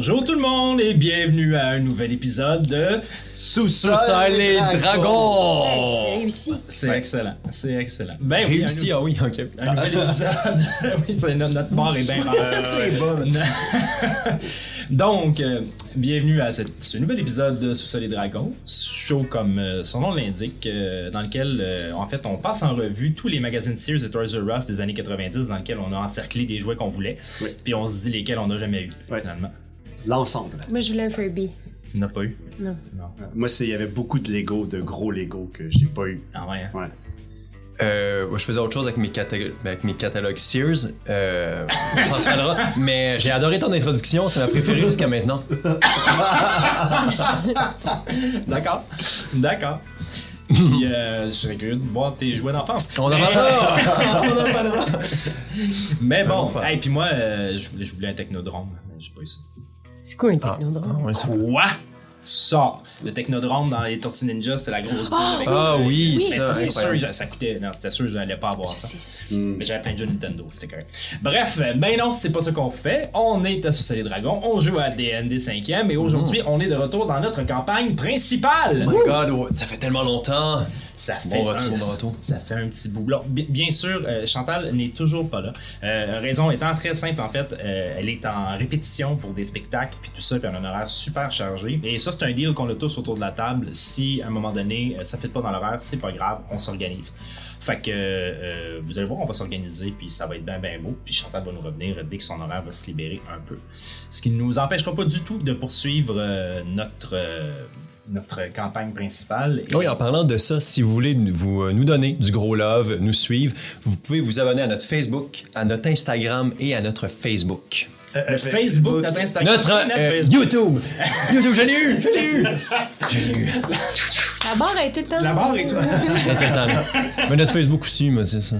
Bonjour tout le monde et bienvenue à un nouvel épisode de Sous-sol Hey, dragons! c'est réussi. C'est excellent, c'est excellent. Ben oui, Réussi, un, ah oui, ok. un nouvel épisode. oui, c'est notre, notre bar est bien C'est bon. Donc, euh, bienvenue à cette- ce nouvel épisode de Sous-sol les dragons, show comme euh, son nom l'indique, euh, dans lequel euh, en fait on passe en revue tous les magazines Sears et Toys R Us des années 90 dans lesquels on a encerclé des jouets qu'on voulait, Oui. puis on se dit lesquels on n'a jamais eu Ouais. finalement. L'ensemble. Moi, je voulais un Furby. Tu n'as pas eu? Non. Non. Euh, Moi, c'est- il y avait beaucoup de Lego, de gros Lego que j'ai pas eu. Ah ouais. hein? Ouais. Euh, je faisais autre chose avec mes, catalogues, avec mes catalogues Sears. Euh, on s'en reparlera. Mais j'ai adoré ton introduction, c'est ma préférée jusqu'à maintenant. D'accord. D'accord. Puis, euh, je serais curieux de voir tes jouets d'enfance. On en Mais- parlera! on en parlera! Mais bon, et puis moi, euh, je, voulais, je voulais un technodrome, mais j'ai pas eu ça. C'est quoi un Ah, technodrome? ouais, c'est- Quoi? Ça! Le technodrome dans les Tortues Ninja, c'était la grosse boule avec Ah oui, Mais ça, tu sais, c'est sûr, ça coûtait. Non, c'était sûr que j'allais pas avoir Je ça. je. Hmm. Mais j'avais plein de jeux Nintendo, c'était correct. Bref, ben non, c'est pas ce qu'on fait. On est à Sous les Dragons, on joue à DND 5e et aujourd'hui, on est de retour dans notre campagne principale. Oh my god, ouais, ça fait tellement longtemps! Ça fait, Bon un, ça fait un petit bi- bien sûr, euh, Chantal n'est toujours pas là. Euh, raison étant très simple, en fait, euh, elle est en répétition pour des spectacles, puis tout ça, puis un horaire super chargé. Et ça, c'est un deal qu'on a tous autour de la table. Si, à un moment donné, ça ne fait pas dans l'horaire, c'est pas grave, on s'organise. Fait que, euh, vous allez voir, on va s'organiser, puis ça va être bien, bien beau. Puis Chantal va nous revenir dès que son horaire va se libérer un peu. Ce qui ne nous empêchera pas du tout de poursuivre euh, notre... euh, notre campagne principale. Et- Oui, en parlant de ça, si vous voulez nous- vous, euh, nous donner du gros love, nous suivre, vous pouvez vous abonner à notre Facebook, à notre Instagram et à notre Facebook. Euh, euh, Facebook, notre Instagram, Notre notre euh, Facebook? YouTube! YouTube, je l'ai eu! Je l'ai eu! Je l'ai eu! La barre est tout le temps. La barre est tout- Mais notre Facebook aussi, mais c'est ça.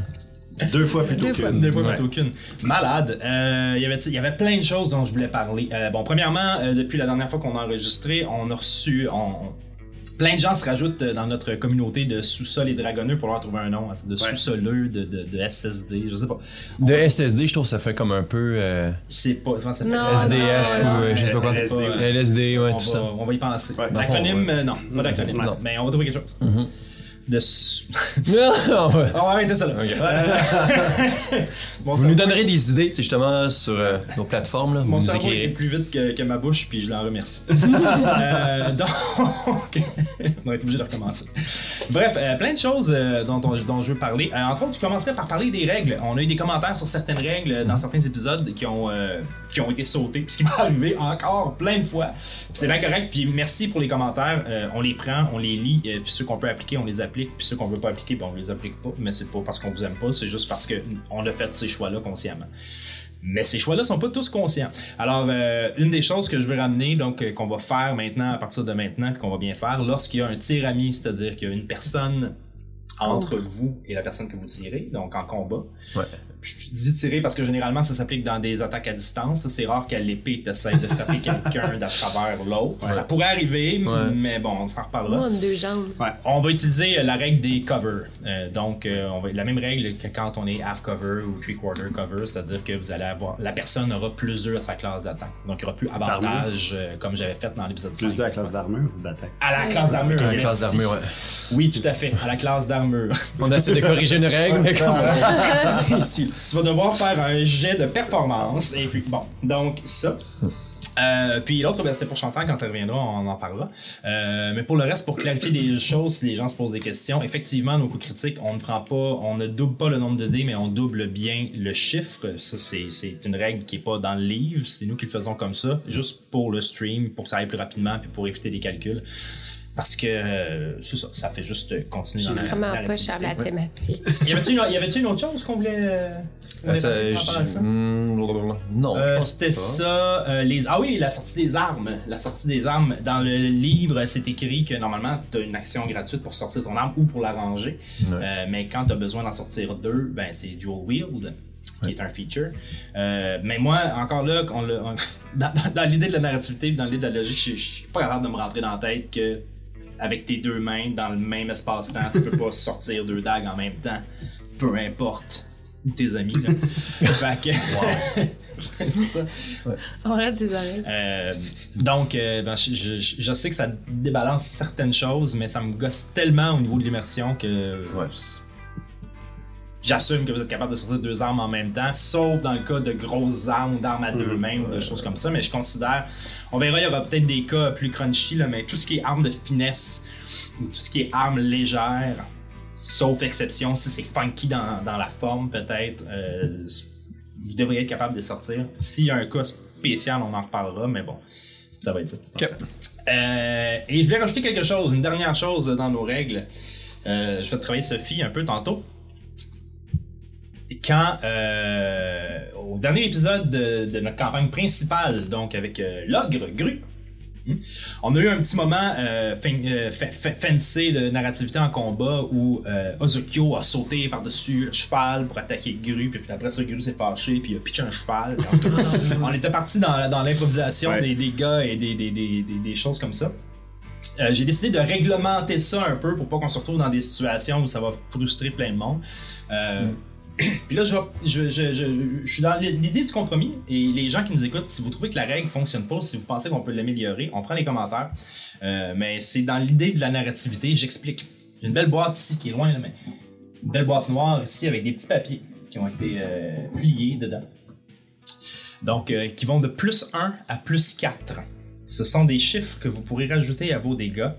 Deux fois plutôt Deux fois. qu'une. Deux fois Ouais. plutôt qu'une. Malade. Euh, il y avait, il y avait plein de choses dont je voulais parler. Euh, bon, premièrement, euh, depuis la dernière fois qu'on a enregistré, on a reçu. on- Plein de gens se rajoutent euh, dans notre communauté de sous-sol et dragonneux. Il falloir trouver un nom. hein, De sous-soleux, de, de, de SSD, je sais pas. De SSD, je trouve que ça fait comme un peu euh, Je sais pas. comment ça fait. Non, SDF non, ou je sais pas quoi. LSD, ouais. LSD, ouais, on, tout va, ça. on va y penser. Ouais. L'acronyme, ouais. non, pas d'acronyme. Non. Mais on va trouver quelque chose. De. Non, ouais. On va arrêter ça là. Euh, Bon, Vous ça nous donnerez des idées, justement, sur euh, nos plateformes. Là. Mon cerveau écrirez. plus vite que, que ma bouche, puis je l'en remercie. Euh, donc, on va être obligé de recommencer. Bref, euh, plein de choses dont, on- dont je veux parler. Entre autres, je commencerai par parler des règles. On a eu des commentaires sur certaines règles dans certains épisodes qui ont, qui ont été sautés, ce qui m'est arrivé encore plein de fois. Puis c'est bien correct, puis merci pour les commentaires. Euh, on les prend, on les lit, euh, puis ceux qu'on peut appliquer, on les applique, puis ceux qu'on veut pas appliquer, ben, on les applique pas. Mais c'est pas parce qu'on vous aime pas, c'est juste parce qu'on a fait ces choix-là consciemment. Mais ces choix-là sont pas tous conscients. Alors, euh, une des choses que je veux ramener, donc euh, qu'on va faire maintenant, à partir de maintenant, qu'on va bien faire, lorsqu'il y a un tir ami, c'est-à-dire qu'il y a une personne entre vous et la personne que vous tirez, donc en combat. Ouais. Je dis tirer parce que généralement ça s'applique dans des attaques à distance. C'est rare qu'à l'épée t'essayes de frapper quelqu'un d'à travers l'autre. Ça pourrait arriver, Ouais. mais bon, on s'en reparlera. Deux jambes. On va utiliser euh, la règle des covers. Euh, donc, euh, on va la même règle que quand on est half cover ou three quarter cover, c'est-à-dire que vous allez avoir la personne aura plus 2 à sa classe d'attaque. Donc, il n'y aura plus avantage euh, comme j'avais fait dans l'épisode 5. Plus de la classe d'armure ou d'attaque. À la classe d'armure. À la classe d'armure, ouais. Oui, tout à fait. À la classe d'armure. On essaie de corriger une règle, mais comme ici. Tu vas devoir faire un jet de performance. Et puis, bon, donc ça. Euh, puis l'autre, ben, c'était pour Chantal, quand elle reviendra, on en parlera. Euh, mais pour le reste, pour clarifier des choses, si les gens se posent des questions, effectivement, nos coups critiques, on ne prend pas, on ne double pas le nombre de dés, mais on double bien le chiffre. Ça, c'est, une règle qui est pas dans le livre, c'est nous qui le faisons comme ça, juste pour le stream, pour que ça aille plus rapidement, puis pour éviter les calculs. Parce que euh, c'est ça, ça fait juste continuer dans la Vraiment pas cher la thématique. Y avait-tu une, y avait-tu une autre chose qu'on voulait. euh, Euh, ça, par rapport à non, je Euh, pense c'était pas. ça, euh, les ah oui, la sortie des armes, la sortie des armes dans le livre, c'est écrit que normalement tu as une action gratuite pour sortir ton arme ou pour la ranger. Ouais. Euh, mais quand tu as besoin d'en sortir deux, ben c'est dual wield qui est un feature. Euh, mais moi, encore là, on l'a- on- dans, dans- dans l'idée de la narrativité, dans l'idée de la logique, je je suis pas capable de me rentrer dans la tête que avec tes deux mains dans le même espace-temps, tu peux pas sortir deux dagues en même temps. Peu importe tes amis. Là. fait que. c'est ça. On regarde ses oreilles. Euh, donc, euh, ben, je, je- je sais que ça débalance certaines choses, mais ça me gosse tellement au niveau de l'immersion que. J'assume que vous êtes capable de sortir deux armes en même temps, sauf dans le cas de grosses armes, d'armes à deux mains ou de choses comme ça. Mais je considère, on verra, il y aura peut-être des cas plus crunchy, là, mais tout ce qui est armes de finesse ou tout ce qui est armes légères, sauf exception, si c'est funky dans, dans la forme, peut-être, euh, vous devriez être capable de sortir. S'il y a un cas spécial, on en reparlera, mais bon, ça va être ça. Euh, et je voulais rajouter quelque chose, une dernière chose dans nos règles. Euh, je vais travailler Sophie un peu tantôt. Quand, euh, au dernier épisode de, de notre campagne principale, donc avec euh, l'ogre Gru, hmm, on a eu un petit moment euh, euh, fa- fa- fancy de narrativité en combat où euh, Ozokyo a sauté par-dessus le cheval pour attaquer Gru, puis après ça, Gru s'est fâché, puis il a pitché un cheval. on était parti dans, dans l'improvisation Ouais. des, gars et des, des, des, des- des choses comme ça. Euh, j'ai décidé de réglementer ça un peu pour pas qu'on se retrouve dans des situations où ça va frustrer plein de monde. Euh, Puis là, je, suis dans l'idée du compromis et les gens qui nous écoutent, si vous trouvez que la règle fonctionne pas, si vous pensez qu'on peut l'améliorer, on prend les commentaires. Euh, mais c'est dans l'idée de la narrativité, j'explique. J'ai une belle boîte ici qui est loin, là, mais une belle boîte noire ici avec des petits papiers qui ont été euh, pliés dedans. Donc, euh, qui vont de plus 1 à plus 4. Ce sont des chiffres que vous pourrez rajouter à vos dégâts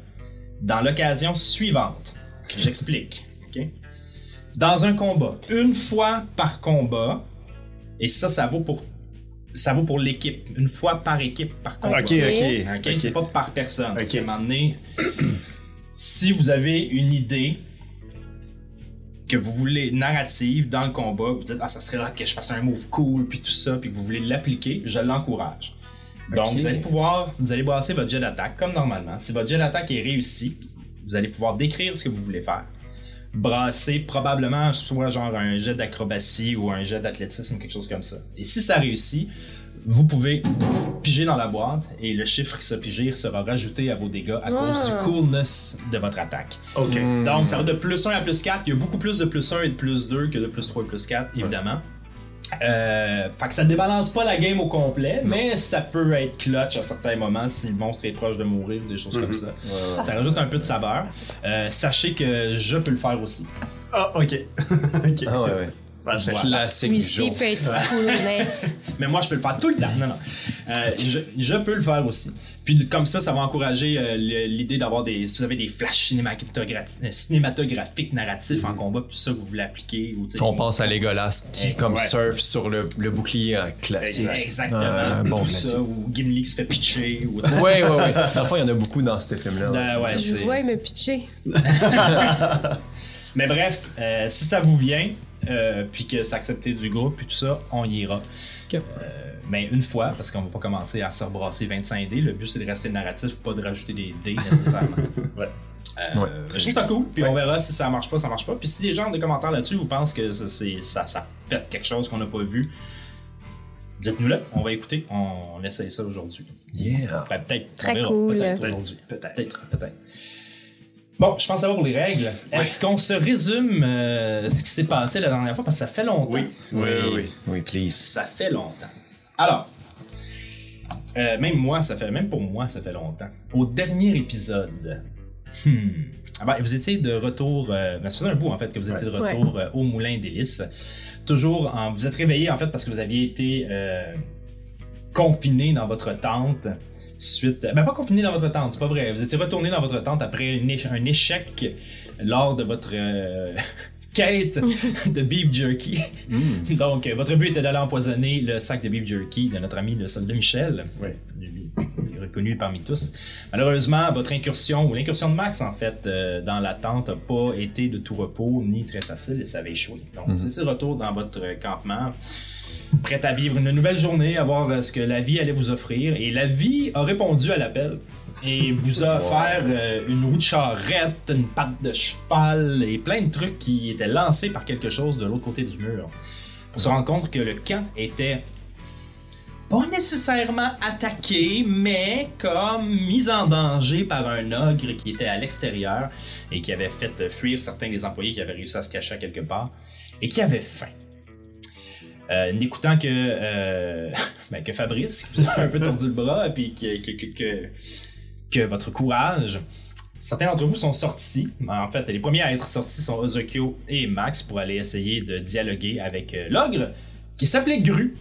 dans l'occasion suivante. J'explique. ok? Dans un combat, une fois par combat, et ça, ça vaut pour ça vaut pour l'équipe, une fois par équipe par combat. Ok, ok. Ok, c'est pas par personne. Parce Ok. qu'à un moment donné, si vous avez une idée que vous voulez narrative dans le combat, vous dites ah ça serait là que je fasse un move cool puis tout ça, puis que vous voulez l'appliquer, je l'encourage. Donc vous allez pouvoir, vous allez brasser votre jet d'attaque comme normalement. Si votre jet d'attaque est réussi, vous allez pouvoir décrire ce que vous voulez faire. Brasser probablement soit genre un jet d'acrobatie ou un jet d'athlétisme ou quelque chose comme ça. Et si ça réussit, vous pouvez piger dans la boîte et le chiffre qui sera pigé sera rajouté à vos dégâts à cause du Ah. coolness de votre attaque. Ok. Donc, ça va de plus 1 à plus 4. Il y a beaucoup plus de plus 1 et de plus 2 que de plus 3 et plus 4, évidemment. Euh, fait que ça ne débalance pas la game au complet, mais ça peut être clutch à certains moments si le monstre est proche de mourir ou des choses comme ça. Ça rajoute un peu de saveur. Euh, sachez que je peux le faire aussi. Ah, ok. ok. Ah ouais, ouais. Parfait. Classique Celui-ci Joe. peut être. Mais moi, je peux le faire tout le temps. Non, non. Euh, je, je peux le faire aussi. Puis comme ça, ça va encourager euh, l'idée d'avoir des... Si vous avez des flashs cinématographiques, euh, cinématographiques narratifs en combat, puis ça que vous voulez appliquer. Ou, On pense à Legolas qui comme ouais. surfe sur le, le bouclier euh, classique. Exactement. Ah, bon tout classique. ça, ou Gimli qui se fait pitcher. Ou... Ouais, ouais, ouais. Fond, il y en a beaucoup dans ce film-là. Ben, ouais, Je vois, il me pitcher. Mais bref, euh, si ça vous vient, euh, puis que c'est accepté du groupe, puis tout ça, on y ira. Ok. Euh, mais une fois, parce qu'on va pas commencer à se rebrasser 25 dés. Le but, c'est de rester narratif, pas de rajouter des dés nécessairement. Ouais. Euh, Ouais. Je trouve ça cool, puis on verra si ça marche pas, ça marche pas. Puis si les gens ont des commentaires là-dessus, vous pensent que ça, c'est- ça, ça pète quelque chose qu'on n'a pas vu, dites-nous-le, on va écouter, on, on essaye ça aujourd'hui. Yeah. Peut-être, Très on verra, cool. peut-être aujourd'hui, peut-être, peut-être. Bon, je pense savoir pour les règles. Est-ce qu'on se résume euh, ce qui s'est passé la dernière fois? Parce que ça fait longtemps. Oui, oui, oui, oui. Oui, please. Ça fait longtemps. Alors, euh, même moi, ça fait, même pour moi, ça fait longtemps. Au dernier épisode, hmm, ah ben, vous étiez de retour, euh, ben, ça faisait un bout en fait que vous étiez de Ouais. retour euh, au Moulin d'Hélice. Toujours, en, vous êtes réveillé en fait parce que vous aviez été euh, confiné dans votre tente suite. Ben pas confiné dans votre tente, c'est pas vrai. Vous étiez retourné dans votre tente après une éche- un échec lors de votre quête de beef jerky. Donc, euh, votre but était d'aller empoisonner le sac de beef jerky de notre ami le soldat Michel, lui- reconnu parmi tous. Malheureusement, votre incursion, ou l'incursion de Max en fait, euh, dans la tente n'a pas été de tout repos ni très facile et ça avait échoué. Donc, étiez de retour dans votre campement, prêt à vivre une nouvelle journée, à voir euh, ce que la vie allait vous offrir. Et la vie a répondu à l'appel et vous a offert euh, une roue de charrette, une patte de cheval et plein de trucs qui étaient lancés par quelque chose de l'autre côté du mur. Pour se rendre compte que le camp était pas nécessairement attaqué, mais comme mis en danger par un ogre qui était à l'extérieur et qui avait fait fuir certains des employés qui avaient réussi à se cacher à quelque part et qui avait faim. Euh, N'écoutant que, euh, ben, que Fabrice, qui vous a un peu tordu le bras, et puis que, que, que, que, que votre courage, certains d'entre vous sont sortis. En fait, les premiers à être sortis sont Ozokyo et Max pour aller essayer de dialoguer avec euh, l'ogre, qui s'appelait Gru,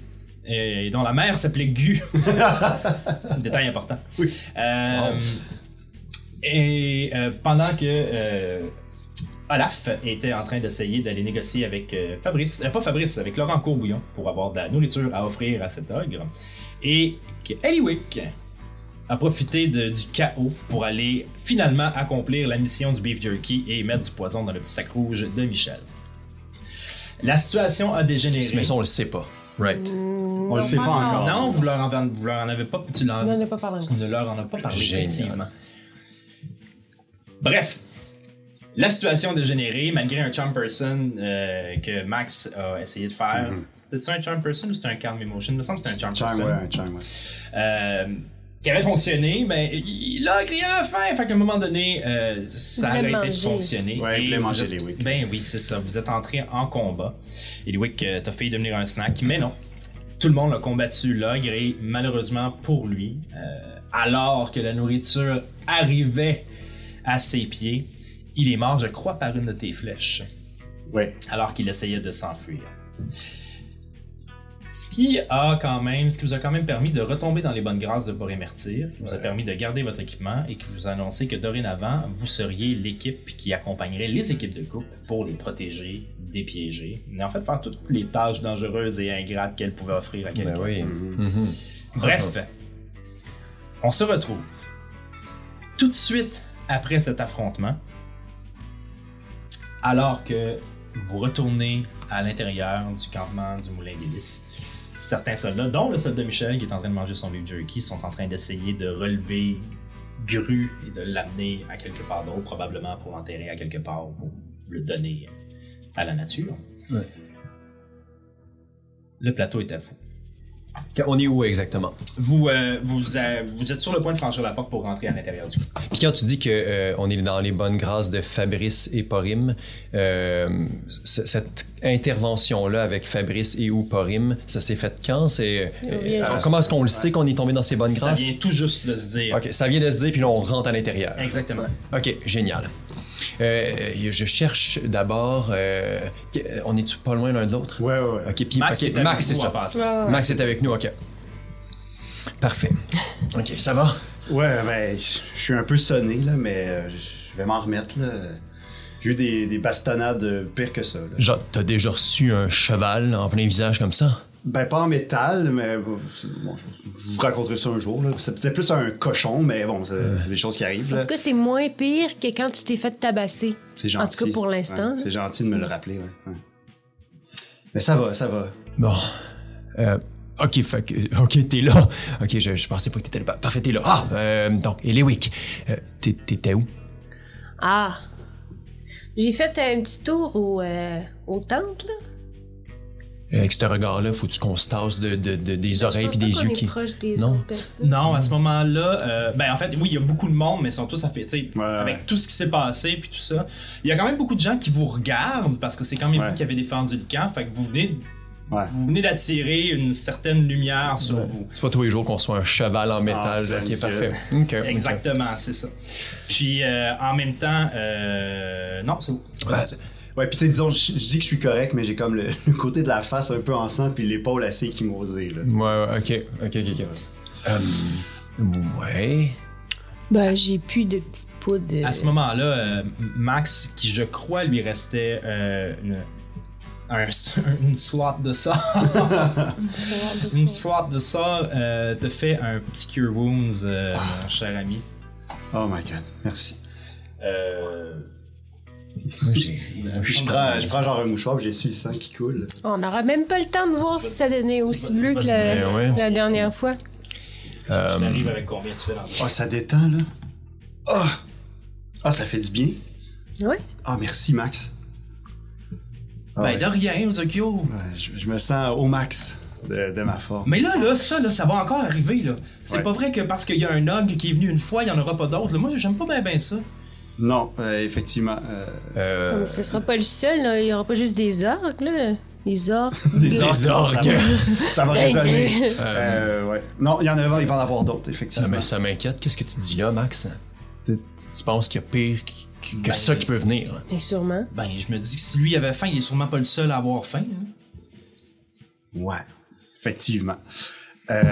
et dont la mère s'appelait Gu. Détail important. Oui. Euh, Et euh, pendant que euh, Olaf était en train d'essayer d'aller négocier avec Fabrice, pas Fabrice, avec Laurent Courbouillon pour avoir de la nourriture à offrir à cet ogre, et que Eliwick a profité de- du chaos pour aller finalement accomplir la mission du beef jerky et mettre du poison dans le petit sac rouge de Michel. La situation a dégénéré. Mais ça, on le sait pas. Right. On le sait pas encore. Non, vous leur, en, vous leur en avez pas. Tu, leur- On en pas parlé tu ne leur en as pas parlé, Génial. effectivement. Bref, la situation a dégénéré malgré un charm person euh, que Max a essayé de faire. C'était-tu un charm person ou c'était un calm emotion? Il me semble que c'était un charm, Charm, person. ouais, un charm, ouais. Euh, qui avait fonctionné, mais il a grillé à la fin. Fait qu'à un moment donné, euh, ça a arrêté de fonctionner. Ouais, il manger êtes- les Wick. Ben oui, c'est ça. Vous êtes entré en combat. Et Eliwick euh, t'a failli devenir un snack, mais non. Tout le monde a combattu l'ogre et malheureusement pour lui, euh, alors que la nourriture arrivait à ses pieds, il est mort, je crois, par une de tes flèches Ouais. alors qu'il essayait de s'enfuir. Ce qui a quand même, ce qui vous a quand même permis de retomber dans les bonnes grâces de Borémertir, qui vous a permis de garder votre équipement et qui vous a annoncé que dorénavant, vous seriez l'équipe qui accompagnerait les équipes de coupe pour les protéger, dépiéger, et en fait faire toutes les tâches dangereuses et ingrates qu'elles pouvaient offrir à quelqu'un. Ben oui. Mhm. Bref, on se retrouve tout de suite après cet affrontement, alors que vous retournez à l'intérieur du campement du Moulin d'Hélice. Certains soldats, dont le soldat Michel qui est en train de manger son beef jerky, sont en train d'essayer de relever Gru et de l'amener à quelque part d'autre, probablement pour l'enterrer à quelque part ou pour le donner à la nature. Ouais. Le plateau est à vous. On est où exactement? Vous, euh, vous, euh, vous êtes sur le point de franchir la porte pour rentrer à l'intérieur du Puis quand tu dis que euh, on est dans les bonnes grâces de Fabrice et Porim, euh, cette intervention-là avec Fabrice et ou Porim, ça s'est fait quand? C'est euh, euh, comment est-ce qu'on le sait qu'on est tombé dans ces bonnes Ça grâces? vient tout juste de se dire. Ok, ça vient de se dire puis là on rentre à l'intérieur. Exactement. Ok, génial. Euh, je cherche d'abord. euh, on est-tu pas loin l'un de l'autre? Ouais, ouais, ouais. Ok, puis Max ok, est avec Max, c'est ça. Ouais. Max est avec nous, ok. Parfait. Ok, ça va? Ouais, ben, je suis un peu sonné, là, mais euh, je vais m'en remettre, là. J'ai eu des, des bastonnades pires que ça, là. Genre, t'as déjà reçu un cheval en plein visage comme ça? Ben, pas en métal, mais bon, je vous raconterai ça un jour, là. C'était plus un cochon, mais bon, c'est des choses qui arrivent, En là. tout cas, c'est moins pire que quand tu t'es fait tabasser. C'est gentil. en tout cas, pour l'instant. Ouais, c'est gentil de me le rappeler, ouais. ouais. Mais ça va, ça va. Bon. Euh, ok, que- ok, t'es là. Ok, je, je pensais pas que t'étais là. Parfait, t'es là. Ah, euh, donc, et Lewick, euh, t'es- t'étais où? Ah! J'ai fait un petit tour au, euh, au temple, là. Avec ce regard-là, faut-tu qu'on se tasse de, de- de- des oreilles puis des yeux est qui. des Non. Non, à ce moment-là, euh, ben en fait, oui, il y a beaucoup de monde, mais ils sont tous à fait, tu sais, Ouais, ouais. avec tout ce qui s'est passé puis tout ça. Il y a quand même beaucoup de gens qui vous regardent parce que c'est quand même Ouais. vous qui avez défendu le camp, fait que vous venez, Ouais. vous venez d'attirer une certaine lumière sur vous. C'est pas tous les jours qu'on soit un cheval en métal. Ah, là, qui est ça. parfait. Exactement, c'est ça. Puis euh, en même temps, euh, non, c'est vous. Ouais. Puis tu sais, disons, je, dis que je suis correct, mais j'ai comme le, le côté de la face un peu en sang, puis l'épaule assez chimosée, là. Ouais, ouais, ok, ok, ok, ok. Euh, ouais. Ben, j'ai plus de petites poudres. À ce moment-là, euh, Max, qui je crois lui restait euh, une, un- une slot de sort, une slot de sort, euh, te fait un petit cure wounds, euh, mon cher ami. Oh my god, merci. Euh, Je prends, je prends genre un mouchoir, puis j'ai su le sang qui coule. On n'aura même pas le temps de voir si ça donnait aussi bleu que la, ouais. la dernière fois. Euh, J'arrive avec combien tu fais dans le Oh, ça détend, là. Oh! Ah, ça fait du bien. Ouais. Ah, merci, Max. Ah, Ben ouais. de rien. Ouais, je, je me sens au max de, de ma forme. Mais là, là, ça, là, ça va encore arriver, là. C'est Ouais. pas vrai que parce qu'il y a un og qui est venu une fois, il y en aura pas d'autres. Moi, j'aime pas bien ben ça. Non, euh, effectivement. euh, euh, Mais ce sera pas le seul, là. Il y aura pas juste des orques, là. Les orques. Des Des orques, ça orques. va- Ça va résonner. Euh, Euh, ouais. Non, il y en a, il va en avoir d'autres, effectivement. m'in- ça m'inquiète. Qu'est-ce que tu dis là, Max? Tu, tu penses qu'il y a pire que, que Ben, ça qui peut venir? Mais sûrement. Ben, je me dis que si lui avait faim, il est sûrement pas le seul à avoir faim. hein. Ouais, effectivement. Euh,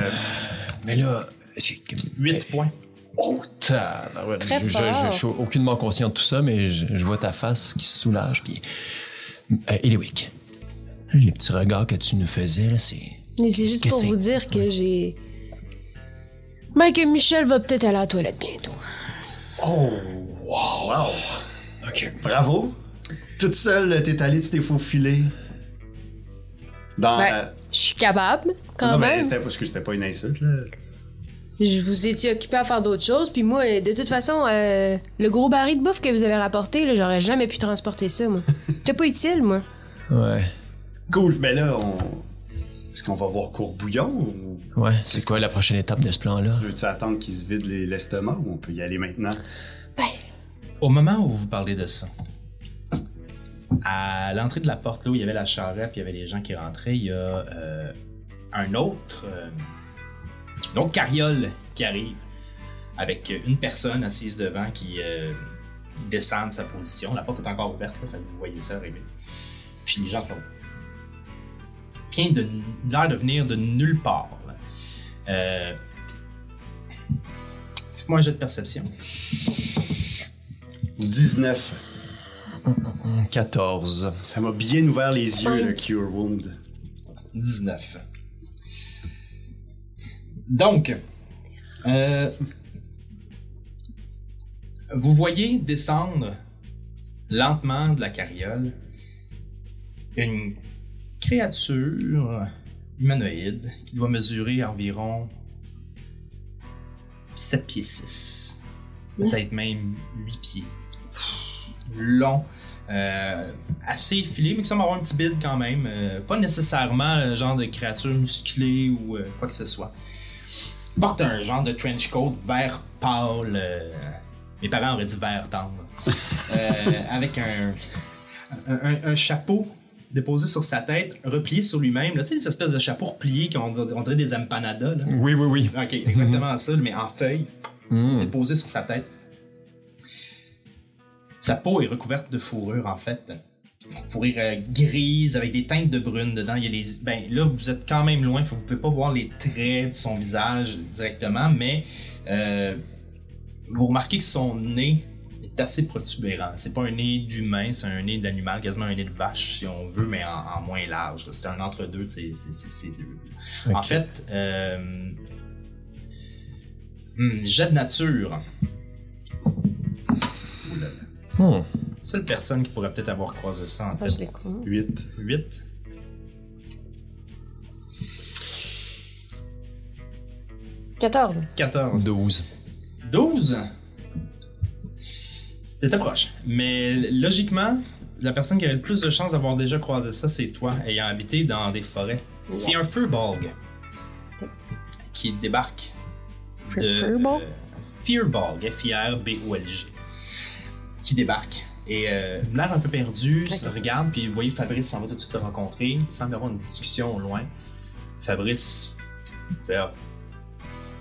Mais là, c'est... 8 points. Oh. Très je, je, fort. je- je suis aucunement conscient de tout ça, mais je, je vois ta face qui se soulage. Puis, euh, Eliwick, les petits regards que tu nous faisais, là, c'est. Mais c'est juste pour vous dire que j'ai. Ben, que Michel va peut-être aller à la toilette bientôt. Oh, wow. Ok. Bravo. Toute seule, t'es allé, tu t'es faufilé. Dans. Ben, euh, Je suis capable, quand non, mais même. c'était parce que c'était pas une insulte, là. Je vous étiez occupé à faire d'autres choses, puis moi, de toute façon, euh, le gros baril de bouffe que vous avez rapporté, là, j'aurais jamais pu transporter ça, moi. C'était pas utile, moi. Ouais. Cool, mais là, on. Est-ce qu'on va voir Courbouillon ou? Ouais, c'est quoi la prochaine étape de ce plan-là? veux-tu attendre qu'il se vide les- l'estomac ou on peut y aller maintenant? Au moment où vous parlez de ça, à l'entrée de la porte, là où il y avait la charrette, puis il y avait les gens qui rentraient, il y a euh, un autre, euh, une autre carriole qui arrive avec une personne assise devant qui euh, descend de sa position. La porte est encore ouverte, là, fait que vous voyez ça arriver. Puis les gens sont vient de l'air de venir de nulle part. Euh, Faites-moi un jet de perception. 19. 14. Ça m'a bien ouvert les yeux, le Cure Wound. 19. Donc, euh, vous voyez descendre lentement de la carriole une créature humanoïde qui doit mesurer environ 7 pieds 6. Peut-être même 8 pieds. Long, euh, assez filé, mais qui semble avoir un petit build quand même. euh, pas nécessairement le genre de créature musclée ou quoi que ce soit. Porte un genre de trench coat vert pâle. euh, mes parents auraient dit vert tendre. Euh, avec un, un, un- un chapeau déposé sur sa tête, replié sur lui-même. là. Tu sais, ces espèces de chapeaux repliés qu'on dirait, on dirait des empanadas. Là. Oui, oui, oui. Ok, exactement ça, mais en feuille, Mm. déposé sur sa tête. Sa peau est recouverte de fourrure, en fait. Fourrure euh, grise avec des teintes de brune dedans. Il y a les... Ben là, vous êtes quand même loin, vous pouvez pas voir les traits de son visage directement, mais euh, vous remarquez que son nez est assez protubérant. C'est pas un nez d'humain, c'est un nez d'animal, quasiment un nez de vache si on veut, mais en, en moins large. C'est un entre-deux de ces, deux. En fait, euh, hmm, jet de nature. Hmm. Seule personne qui pourrait peut-être avoir croisé ça en je con. 8. 8. « 14. 14. 12. 12. T'étais proche. Mais logiquement, la personne qui avait le plus de chances d'avoir déjà croisé ça, c'est toi, ayant habité dans des forêts. C'est un Furbolg qui débarque de Furbolg? euh, Fearbolg, F-I-R-B-O-L-G, qui débarque. Et euh, l'air un peu perdu, se regarde, puis vous voyez Fabrice s'en va tout de suite te rencontrer. Il semble avoir une discussion au loin. Fabrice fait, ah,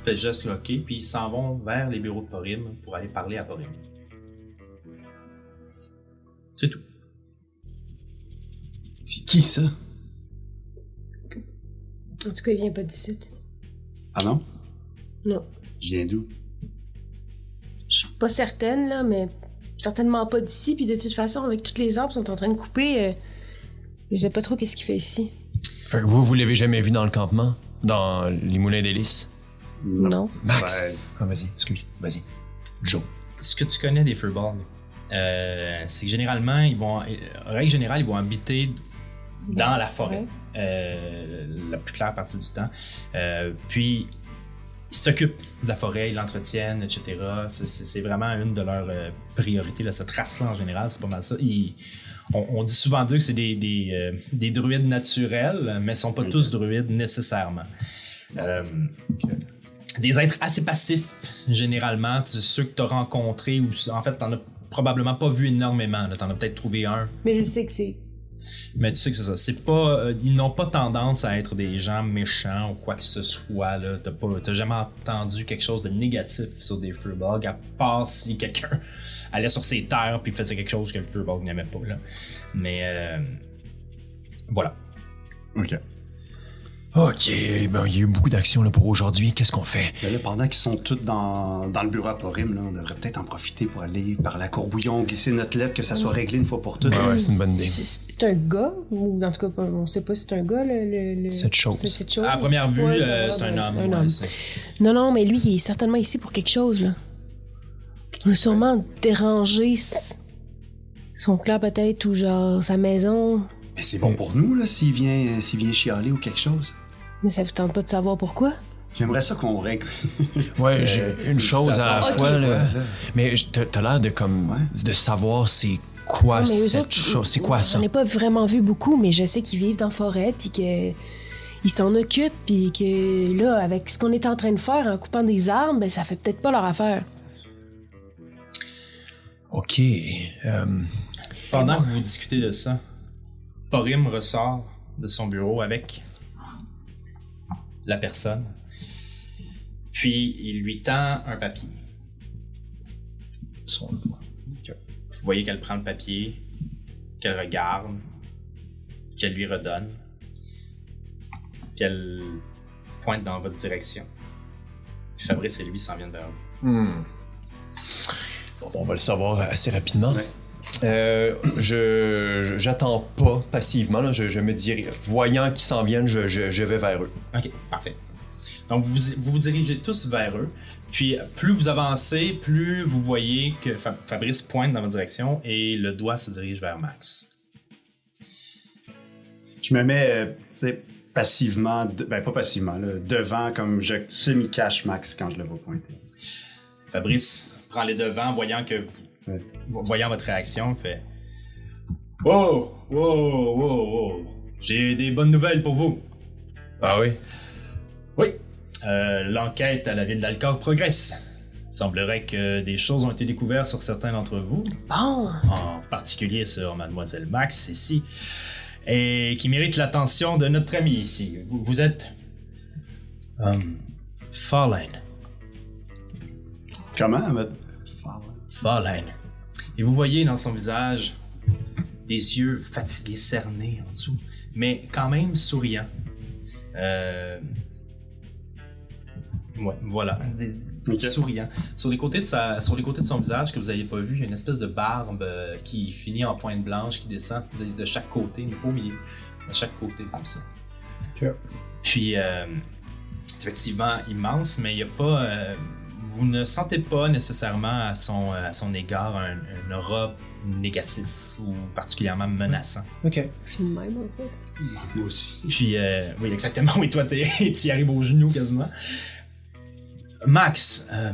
fait geste OK, puis ils s'en vont vers les bureaux de Porim pour aller parler à Porim. C'est tout. C'est qui ça? En tout cas, il vient pas d'ici. Ah non? Non. Je viens d'où? Je suis pas certaine, là, mais certainement pas d'ici. Puis de toute façon, avec toutes les arbres qui sont en train de couper, euh, je sais pas trop qu'est-ce qu'il fait ici. Fait que vous, vous l'avez jamais vu dans le campement? Dans les moulins d'hélice? Non. Max! Ah, vas-y, excuse. Vas-y. Joe. Ce que tu connais des Furbolg, euh, c'est que généralement, ils vont, euh, règle générale, ils vont habiter dans la forêt, Ouais. euh, la plus claire partie du temps. Euh, puis, s'occupent de la forêt, ils l'entretiennent, etc. C'est- vraiment une de leurs euh, priorités, là, cette race-là en général, c'est pas mal ça. On, dit souvent d'eux que c'est des, euh, des druides naturels, mais ils sont pas tous druides nécessairement. Euh, des êtres assez passifs, généralement. Tu- Ceux que tu as rencontrés, ou en fait, t'en as probablement pas vu énormément. là. T'en as peut-être trouvé un. Mais je sais que c'est Mais tu sais que c'est ça. C'est pas, euh, ils n'ont pas tendance à être des gens méchants ou quoi que ce soit. Là, t'as jamais entendu quelque chose de négatif sur des Furbolg, à part si quelqu'un allait sur ses terres puis faisait quelque chose que le Furbolg n'aimait pas. Là. Mais euh, voilà. Ok. Ok, ben, il y a eu beaucoup d'actions là, pour aujourd'hui. Qu'est-ce qu'on fait? Mais là, pendant qu'ils sont tous dans, dans le bureau à Porim, là, on devrait peut-être en profiter pour aller par la courbouillon, glisser notre lettre, que ça soit réglé une fois pour toutes. Ouais, ouais, c'est une bonne idée. C'est- un gars, ou en tout cas, on sait pas si c'est un gars, le. le, le- Cette chose. c'est cette chose. À première vue, Ouais, euh, c'est un homme. Un ouais, homme. c'est- Non, non, mais lui, il est certainement ici pour quelque chose, là. Il a sûrement dérangé son clan, peut-être, ou genre sa maison. Mais c'est bon pour nous, là, s'il vient, s'il vient chialer ou quelque chose. Mais ça vous tente pas de savoir pourquoi? J'aimerais ça qu'on règle. Ouais, j'ai Euh, une chose à la Ok. fois. là. Mais t'as l'air de comme Ouais. de savoir c'est quoi Non, cette autres, chose. C'est quoi ça? J'en ai pas vraiment vu beaucoup, mais je sais qu'ils vivent dans la forêt, puis que. Ils s'en occupent, puis que là, avec ce qu'on est en train de faire en coupant des arbres, ben, ça fait peut-être pas leur affaire. Ok. euh, Pendant que vous discutez de ça, Porim ressort de son bureau avec la personne. Puis il lui tend un papier. on le voit. Vous voyez qu'elle prend le papier, qu'elle regarde, qu'elle lui redonne. Puis elle pointe dans votre direction. Puis Fabrice et lui s'en viennent vers vous. Hmm. Bon, on va le savoir assez rapidement. Ouais. Euh, je j'attends pas passivement. là. Je, je me dirais, voyant qu'ils s'en viennent, je, je- je vais vers eux. Ok, parfait. Donc vous vous, dirigez tous vers eux. Puis plus vous avancez, plus vous voyez que Fa- Fabrice pointe dans votre direction et le doigt se dirige vers Max. Je me mets, euh, tu sais, passivement, de- ben pas passivement, là, devant, comme je semi-cache Max quand je le vois pointer. Fabrice prend les devants, voyant que. Voyant votre réaction, fait Oh, oh, oh, oh, j'ai des bonnes nouvelles pour vous. Ah oui? Oui. Euh, L'enquête à la ville d'Alcor progresse. Semblerait que des choses ont été découvertes sur certains d'entre vous, Bon, en particulier sur Mademoiselle Max ici, et qui mérite l'attention de notre ami ici. Vous, vous êtes. Um, Farlane. Comment? Et vous voyez dans son visage des yeux fatigués, cernés en dessous, mais quand même souriants. Euh... Ouais, voilà, des, souriants. Sur les côtés de sa, sur les côtés de son visage que vous n'aviez pas vu, il y a une espèce de barbe euh, qui finit en pointe blanche qui descend de, de chaque côté, mais pas au milieu, de chaque côté comme ça. Puis, euh, effectivement, immense, mais il n'y a pas. Euh, vous ne sentez pas nécessairement à son, à son égard un, un aura négatif ou particulièrement menaçant. Ok. c'est le même, en fait. Moi aussi. Puis, euh, oui, exactement. Oui, toi, t'es- tu y arrives aux genoux quasiment. Max, euh,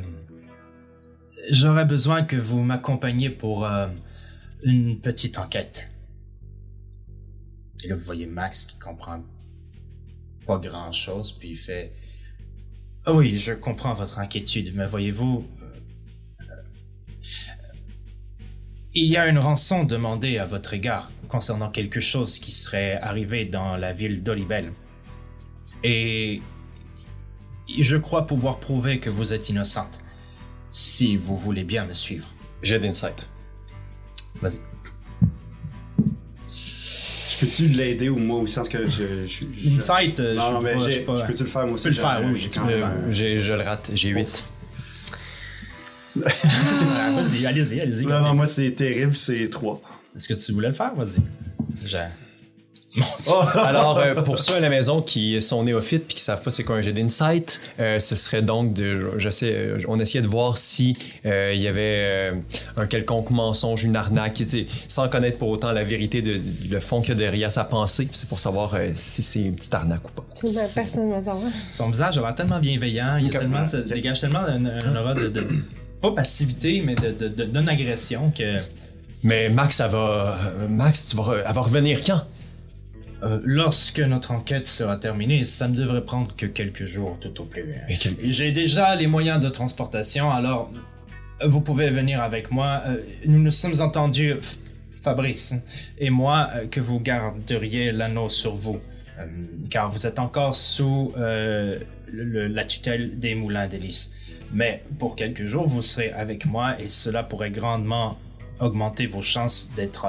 j'aurais besoin que vous m'accompagniez pour euh, une petite enquête. Et là, vous voyez Max qui comprend pas grand chose, puis il fait Ah oui, je comprends votre inquiétude, mais voyez-vous, euh, il y a une rançon demandée à votre égard concernant quelque chose qui serait arrivé dans la ville d'Olibel. Et je crois pouvoir prouver que vous êtes innocente, si vous voulez bien me suivre. J'ai d'insight. Vas-y. Peux-tu l'aider ou moi aussi, parce que je... je, je- je- Insight, euh, Non, je non, mais je pas- je peux-tu le faire moi Tu aussi? peux le faire, oui, je le rate. J'ai 8. Ah, vas-y, allez-y, allez-y. Non, non, moi c'est terrible, c'est 3. Est-ce que tu voulais le faire? Vas-y. J'ai- Mon Dieu. Alors, euh, pour ceux à la maison qui sont néophytes et qui savent pas c'est quoi un jet d'insight, euh, ce serait donc de, je sais, euh, on essayait de voir si euh, il y avait euh, un quelconque mensonge, une arnaque, sans connaître pour autant la vérité de le fond qu'il y a derrière sa pensée. C'est pour savoir euh, si c'est une petite arnaque ou pas. C'est une personne ne va savoir. Son visage a l'air tellement bienveillant, il y a tellement, ça dégage tellement un, un aura de, de- pas passivité, mais de, de, de non-agression que Mais Max, ça va, Max, tu vas, elle va revenir quand? Euh, lorsque notre enquête sera terminée, ça ne devrait prendre que quelques jours tout au plus. Et quel- J'ai déjà les moyens de transportation, alors euh, vous pouvez venir avec moi. Euh, nous nous sommes entendus. F- Fabrice et moi que vous garderiez l'anneau sur vous, euh, car vous êtes encore sous euh, le- le- la tutelle des moulins d'hélice. Mais pour quelques jours, vous serez avec moi et cela pourrait grandement augmenter vos chances d'être,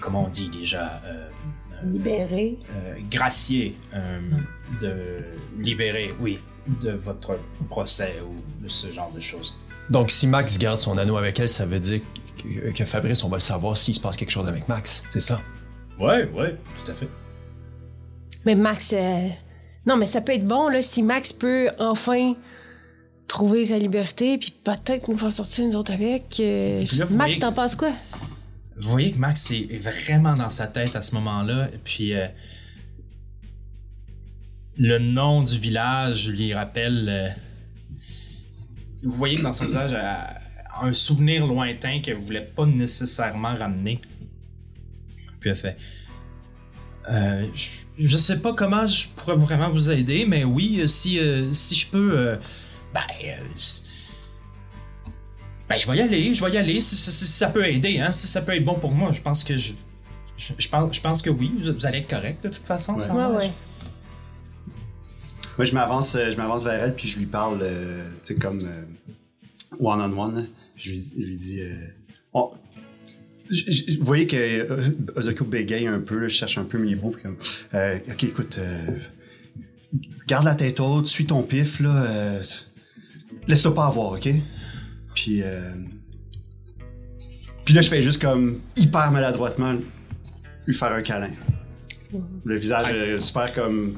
comment on dit déjà, euh, Libéré. euh, gracié, euh, de libérer, oui, de votre procès ou de ce genre de choses. Donc, si Max garde son anneau avec elle, ça veut dire que, que Fabrice, on va le savoir s'il se passe quelque chose avec Max. C'est ça? Ouais, ouais, tout à fait. Mais Max. euh, Non, mais ça peut être bon, là, si Max peut enfin trouver sa liberté, puis peut-être nous faire sortir nous autres avec. euh, là, Max, voyez- t'en penses quoi? Vous voyez que Max est vraiment dans sa tête à ce moment-là, puis euh, le nom du village lui rappelle. euh, vous voyez que dans son visage, euh, un souvenir lointain qu'elle voulait pas nécessairement ramener. Puis elle fait. Je, je sais pas comment je pourrais vraiment vous aider, mais oui, si, si je peux. ben. Ben, je vais y aller, je vais y aller. Si, si- si ça peut aider, hein, si ça peut être bon pour moi, je pense que je. Je, je pense, je pense que oui, vous, vous allez être correct de toute façon. Ouais. ça Ouais. Moi, je m'avance, euh, je m'avance vers elle, puis je lui parle, euh, tu sais, comme euh, one-on-one. Je lui, je lui dis. euh, on- je- je- vous voyez que euh, Ozokyo bégaye un peu, je cherche un peu mes mots, puis comme. euh, ok, écoute. euh, garde la tête haute, suis ton pif, là. euh, Laisse-toi pas avoir, ok? Puis. euh, puis là, je fais juste comme hyper maladroitement lui faire un câlin. Le visage euh, super comme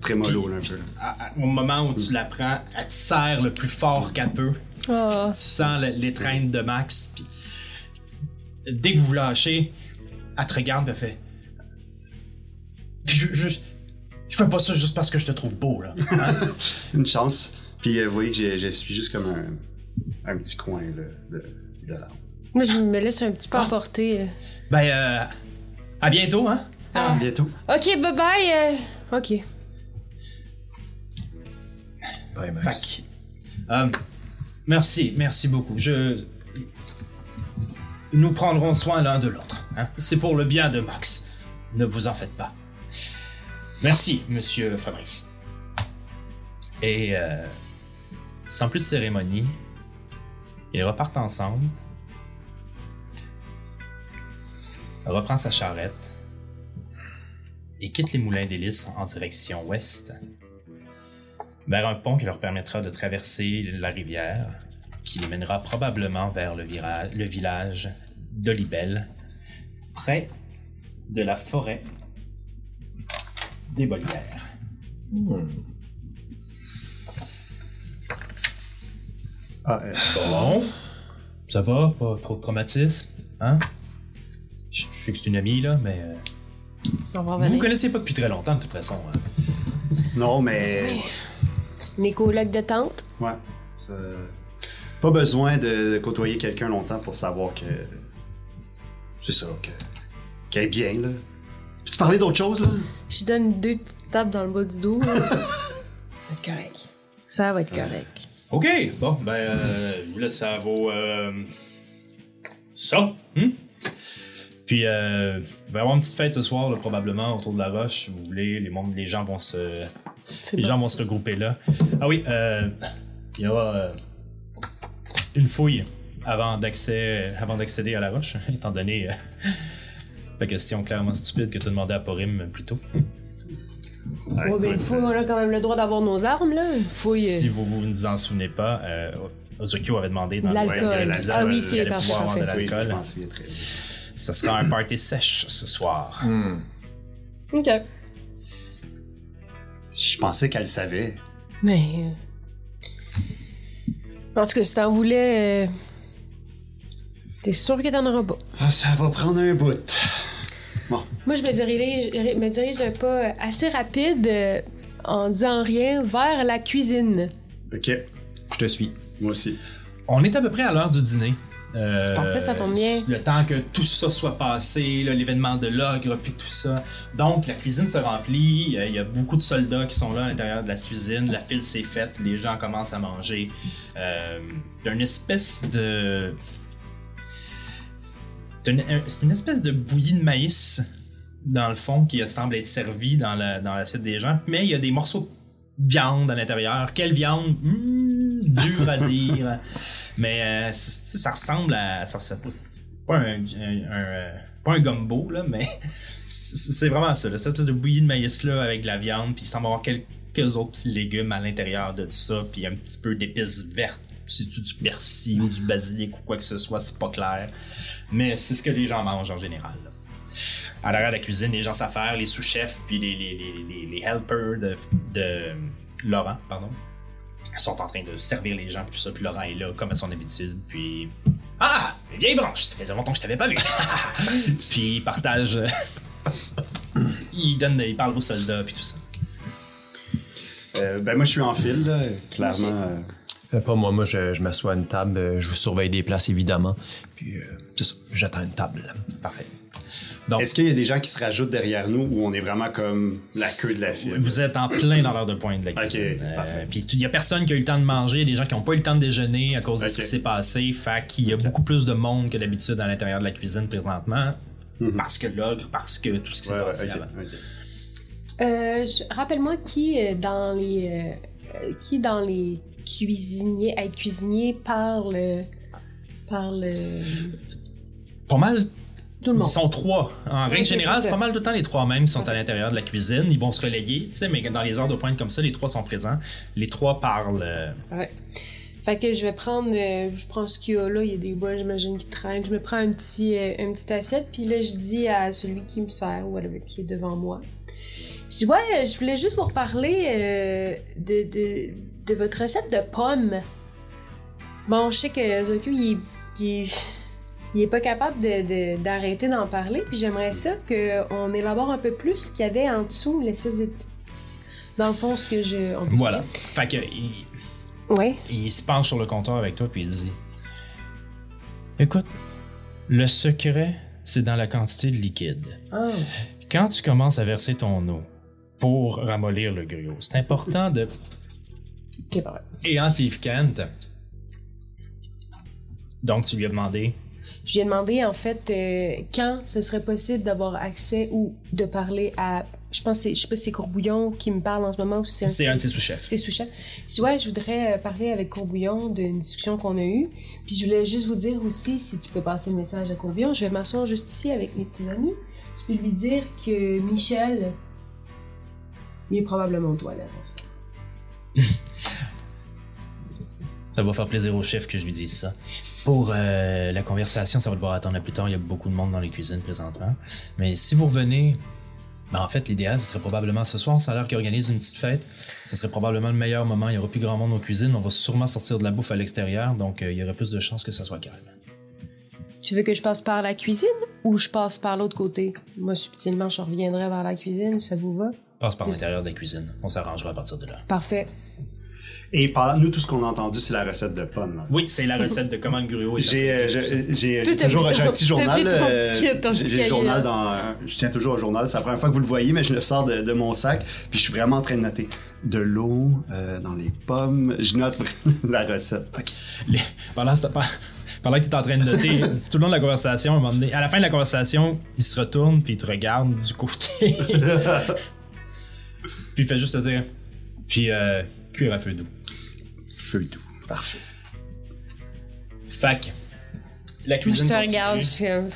très mollo, là, un peu. là. À- à- au moment où tu la prends, elle te serre le plus fort qu'elle peut. Ah. Tu sens le- l'étreinte de Max. Puis dès que vous vous lâchez, elle te regarde et elle fait. Puis je, je, je fais pas ça juste parce que je te trouve beau, là. Hein? Une chance. Puis euh, vous voyez que j'ai- je suis juste comme un, un petit coin là, de, de l'arbre. Moi, je me laisse un petit peu emporter. euh. ben, euh, à bientôt, hein? Ah. Bientôt. Ok, bye bye. euh, Ok. Fait que, euh, merci, merci beaucoup. Je. Nous prendrons soin l'un de l'autre. hein. C'est pour le bien de Max. Ne vous en faites pas. Merci, monsieur Fabrice. Et euh, sans plus de cérémonie, ils repartent ensemble. Reprend sa charrette et quitte les moulins d'hélice en direction ouest vers un pont qui leur permettra de traverser la rivière, qui les mènera probablement vers le, le village d'Olibel, près de la forêt des Bolières. Ah, euh, Bon, ça va, pas trop de traumatisme, hein? Je je sais que c'est une amie, là, mais euh, On va vous vous connaissez pas depuis très longtemps, de toute façon. hein. non, mais. Mes colocs de tante. Ouais. ça- Pas besoin de, de côtoyer quelqu'un longtemps pour savoir que. C'est ça, que. qu'elle est bien, là. Peux-tu parler d'autre chose, là? Je donne deux petites tapes dans le bas du dos. là. ça va être correct. Ça va être correct. Ok, bon, ben, euh, je vous laisse à vos. euh, ça, hein? Puis, euh, il va y avoir une petite fête ce soir, là, probablement, autour de la roche, si vous voulez. Les, mondes- les gens vont se. C'est Les bon. gens vont se regrouper là. Ah oui, euh, il y aura euh, une fouille avant d'accès, avant d'accéder à la roche, étant donné euh, la question clairement stupide que tu as demandé à Porim plus tôt. Ouais, on a quand même le droit d'avoir nos armes, là. Fouille. Si vous vous ne vous en souvenez pas, euh, Ozokyo avait demandé dans l'alcool. de Ah oui, allait parfait, pouvoir avoir de. Oui, je l'alcool. m'en souviens très bien. Ça sera un party sèche ce soir. Ok. Je pensais qu'elle savait. Mais. euh, En tout cas, si t'en voulais. euh, T'es sûr que t'en auras pas. Ah, ça va prendre un bout. Bon. Moi, je me dirige, me dirige d'un pas assez rapide, euh, en disant rien, vers la cuisine. Ok. Je te suis. Moi aussi. On est à peu près à l'heure du dîner. Euh, C'est parfait, ça tombe bien. Le temps que tout ça soit passé, l'événement de l'ogre, puis tout ça. Donc, la cuisine se remplit. euh, Il y a beaucoup de soldats qui sont là à l'intérieur de la cuisine. La file s'est faite. Les gens commencent à manger. Euh, Il y a une espèce de C'est une, un- c'est une espèce de bouillie de maïs, dans le fond, qui semble être servie dans la- dans l'assiette des gens, mais il y a des morceaux de viande à l'intérieur. Quelle viande? Hmm, Dur à dire. mais euh, ça ressemble à. Ça, ça- pas un, un- un, euh, pas un gumbo, là, mais c'est c'est vraiment ça. là, Cette espèce de bouillie de maïs-là avec de la viande, puis il semble avoir quelques autres petits légumes à l'intérieur de ça, puis un petit peu d'épices vertes. C'est-tu du persil ou du basilic ou quoi que ce soit, c'est pas clair. Mais c'est ce que les gens mangent en général. là. À l'arrière de la cuisine, les gens savent faire, les sous-chefs, puis les, les, les, les, les helpers de, de Laurent, pardon, sont en train de servir les gens, puis tout ça. Puis Laurent est là, comme à son habitude, puis... Ah! Vieille branche! Ça faisait longtemps que je t'avais pas vu! puis il partage... il donne, il parle aux soldats, puis tout ça. Euh, ben moi je suis en fil, là, clairement. Euh, Pas moi, moi je, je m'assois à une table, euh, je surveille des places évidemment. Puis euh, c'est ça, j'attends une table. Parfait. Donc, Est-ce qu'il y a des gens qui se rajoutent derrière nous ou on est vraiment comme la queue de la file? Vous êtes en plein dans l'heure de pointe de la cuisine. Ok, parfait. puis il y a personne qui a eu le temps de manger, des gens qui n'ont pas eu le temps de déjeuner à cause de ce qui s'est passé. Fait qu'il y a beaucoup plus de monde que d'habitude à l'intérieur de la cuisine présentement. Parce que l'ogre, parce que tout ce qui s'est Mhm. Ouais, passé avant. Euh, je- Rappelle-moi qui euh, dans les euh, euh, qui dans les cuisiniers, être cuisinier parle parle Pas mal. tout le monde. Ils sont trois. En règle générale, c'est pas mal tout le temps les trois mêmes qui sont à l'intérieur de la cuisine. Ils vont se relayer, tu sais, mais dans les heures de pointe comme ça, les trois sont présents. Les trois parlent. euh, Ouais. Fait que je vais prendre, euh, je prends ce qu'il y a là, il y a des bois, j'imagine, qui traînent. Je me prends un petit, euh, une petite assiette, puis là, je dis à celui qui me sert, ou whatever, qui est devant moi. Je dis, ouais, euh, je voulais juste vous reparler de, de, de votre recette de pommes. Bon, je sais que Zoku, il, est- il, il est pas capable de- de- d'arrêter d'en parler, puis j'aimerais ça qu'on élabore un peu plus ce qu'il y avait en dessous, l'espèce de petit. Dans le fond, ce que je. on peut Voilà. Fait que il, Ouais. il se penche sur le comptoir avec toi puis il dit Écoute, le secret, c'est dans la quantité de liquide. Ah. Quand tu commences à verser ton eau pour ramollir le gruau, c'est important de. Et Antive Kent. Donc, tu lui as demandé? Je lui ai demandé en fait euh, quand ce serait possible d'avoir accès ou de parler à. Je pense je sais pas si c'est Courbouillon qui me parle en ce moment ou si c'est un. C'est un de ses sous-chefs. C'est sous-chef. Je dis, ouais, je voudrais euh, parler avec Courbouillon d'une discussion qu'on a eue. Puis je voulais juste vous dire aussi, si tu peux passer le message à Courbouillon, je vais m'asseoir juste ici avec mes petits amis. Tu peux lui dire que Michel, il est probablement aux toilettes. en ce moment. Ça va faire plaisir au chef que je lui dise ça. Pour euh, la conversation, ça va devoir attendre à plus tard. Il y a beaucoup de monde dans les cuisines présentement. Mais si vous revenez, ben en fait, l'idéal, ce serait probablement ce soir. Ça a l'air qu'il organise une petite fête. Ce serait probablement le meilleur moment. Il y aura plus grand monde aux cuisines. On va sûrement sortir de la bouffe à l'extérieur. Donc, euh, il y aurait plus de chances que ça soit calme. Tu veux que je passe par la cuisine ou je passe par l'autre côté? Moi, subtilement, je reviendrai vers la cuisine. Ça vous va? Passe par l'intérieur de la cuisine. On s'arrangera à partir de là. Parfait. Et par nous, tout ce qu'on a entendu, c'est la recette de pommes. là. Oui, c'est la recette de comment le gruau est J'ai euh, j'ai- toujours j'ai un petit journal. euh, J'ai le journal dans. Je tiens toujours au journal. C'est la première fois que vous le voyez, mais je le sors de, de mon sac. Puis je suis vraiment en train de noter de l'eau euh, dans les pommes. Je note vraiment la recette. Ok. Les- pendant, ce- pendant- pendant que tu es en train de noter tout le long de la conversation, à, un moment donné- à la fin de la conversation, il se retourne puis il te regarde du côté. puis il fait juste te dire Puis euh, cuire à feu doux. Feu doux. Parfait. Fac. La Je cuisine. te continue. regarde. Je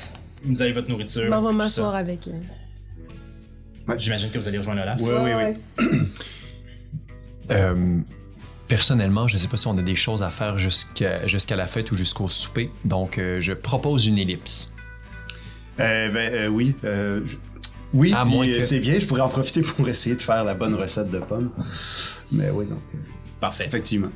Vous avez votre nourriture. je vais tout m'asseoir ça. avec elle. J'imagine que vous allez rejoindre Olaf. Oui, oui, oui. Euh, personnellement, je ne sais pas si on a des choses à faire jusqu'à jusqu'à la fête ou jusqu'au souper. Donc, euh, je propose une ellipse. Euh, ben, euh, oui. euh, je- Oui, À puis, moins euh, que- c'est bien, je pourrais en profiter pour essayer de faire la bonne recette de pommes. Mais oui, donc, euh, Parfait. effectivement.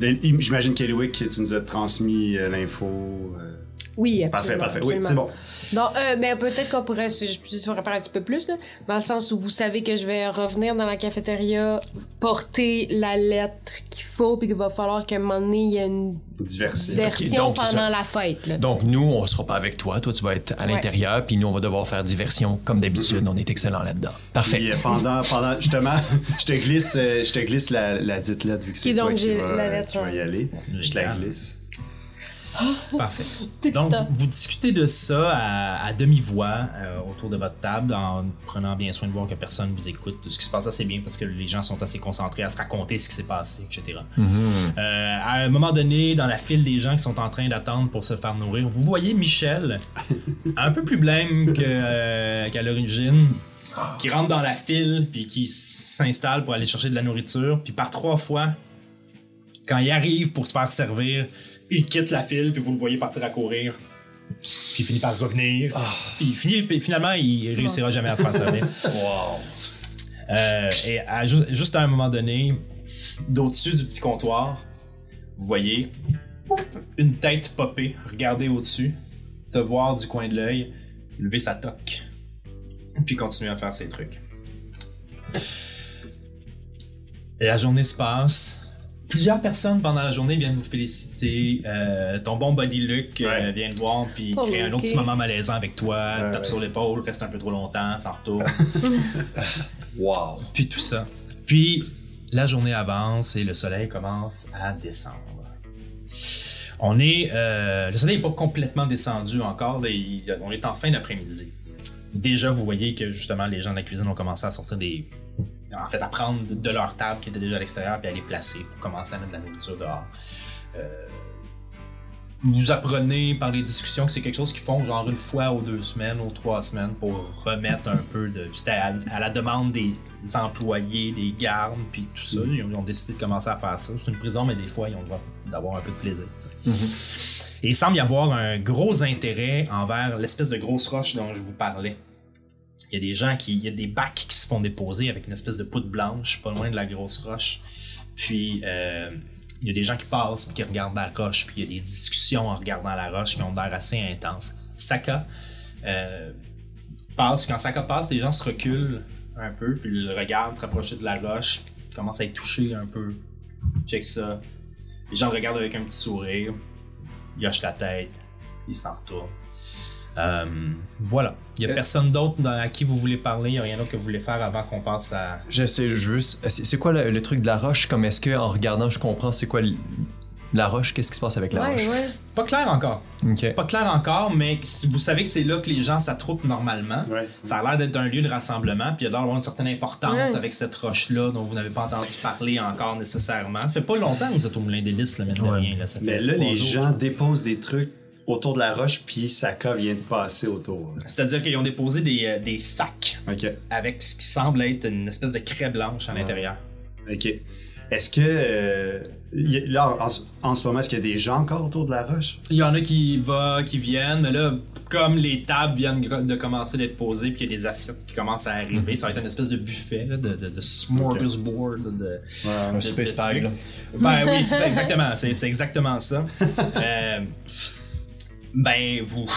J'imagine qu'Eliwick, tu nous as transmis euh, l'info. euh, Oui, absolument. Parfait, parfait. Oui, c'est bon. Non, euh, mais peut-être qu'on pourrait se, se faire un petit peu plus, là, dans le sens où vous savez que je vais revenir dans la cafétéria, porter la lettre qu'il faut, puis qu'il va falloir qu'à un moment donné, il y ait une diversion donc, pendant la fête. Là. Donc, nous, on sera pas avec toi. Toi, tu vas être à Ouais. l'intérieur, puis nous, on va devoir faire diversion comme d'habitude. On est excellent là-dedans. Parfait. Puis, euh, pendant, pendant, justement, je te glisse, euh, je te glisse la, la dite lettre vu que c'est toi donc qui j'ai va, la lettre, qui va ouais. y aller. Je te la glisse. Parfait. Donc, vous discutez de ça à, à demi-voix euh, autour de votre table en prenant bien soin de voir que personne vous écoute. Tout ce qui se passe assez bien parce que les gens sont assez concentrés à se raconter ce qui s'est passé, etc. Euh, à un moment donné, dans la file des gens qui sont en train d'attendre pour se faire nourrir, vous voyez Michel, un peu plus blême euh, qu'à l'origine, qui rentre dans la file puis qui s'installe pour aller chercher de la nourriture. Puis par trois fois, quand il arrive pour se faire servir, il quitte la file, puis vous le voyez partir à courir. Puis il finit par revenir. Puis, il finit, puis finalement, il réussira jamais à se faire servir. Wow. Euh, et à ju- juste à un moment donné, d'au-dessus du petit comptoir, vous voyez une tête popper, regarder au-dessus, te voir du coin de l'œil, lever sa toque, puis continuer à faire ses trucs. Et la journée se passe. Plusieurs personnes pendant la journée viennent vous féliciter. Euh, ton bon body look euh, vient te voir puis Oh, crée un autre petit moment malaisant avec toi, Ouais, tape ouais. sur l'épaule, reste un peu trop longtemps, s'en retourne. Wow. puis tout ça. Puis la journée avance et le soleil commence à descendre. On est, euh, le soleil n'est pas complètement descendu encore. là, il- on est en fin d'après-midi. Déjà, vous voyez que justement les gens de la cuisine ont commencé à sortir des, en fait, à prendre de- leur table qui était déjà à l'extérieur puis à les placer pour commencer à mettre de la nourriture dehors. Euh, vous apprenez par les discussions que c'est quelque chose qu'ils font genre une fois ou deux semaines ou trois semaines pour remettre un peu de. C'était à, à la demande des employés, des gardes, puis tout ça. Ils ont, ils ont décidé de commencer à faire ça. C'est une prison, mais des fois, ils ont le droit d'avoir un peu de plaisir. sais. Et il semble y avoir un gros intérêt envers l'espèce de grosse roche dont je vous parlais. Il y a des gens qui. Il y a des bacs qui se font déposer avec une espèce de poudre blanche pas loin de la grosse roche. Puis. euh, il y a des gens qui passent puis qui regardent la roche, puis il y a des discussions en regardant la roche qui ont l'air assez intenses. Saka euh, passe, quand Saka passe, les gens se reculent un peu, puis le regardent se rapprocher de la roche, commencent à être touchés un peu. Check ça. Les gens le regardent avec un petit sourire, ils hochent la tête, ils s'en retournent. Euh, voilà. Il y a Euh. personne d'autre à qui vous voulez parler, il n'y a rien d'autre que vous voulez faire avant qu'on passe à. Je sais, je veux. C'est c'est quoi le, le truc de la roche? Comme est-ce que en regardant, je comprends c'est quoi la roche? Qu'est-ce qui se passe avec la Ouais, roche? ouais. Pas clair encore. Pas clair encore, mais si vous savez que c'est là que les gens s'attroupent normalement. Ouais. Ça a l'air d'être un lieu de rassemblement, puis il y a l'air d'avoir une certaine importance Ouais. avec cette roche-là dont vous n'avez pas entendu parler encore nécessairement. Ça fait pas longtemps que vous êtes au Moulin des Lys, là, mine de Ouais. rien. Là. Ça fait Mais là, les jours, gens je déposent des trucs autour de la roche, puis Saka vient de passer autour. C'est-à-dire qu'ils ont déposé des, euh, des sacs avec ce qui semble être une espèce de craie blanche à l'intérieur. Ok. Est-ce que. euh, y a- là, en, ce- en ce moment, est-ce qu'il y a des gens encore autour de la roche? Il y en a qui va, qui viennent, mais là, comme les tables viennent de commencer d'être posées, puis qu'il y a des assiettes qui commencent à arriver, ça va être une espèce de buffet, là, de, de, de smorgasbord, de, Un de- space de. Ben oui, c'est ça, exactement. C'est, c'est exactement ça. Euh, ben, vous.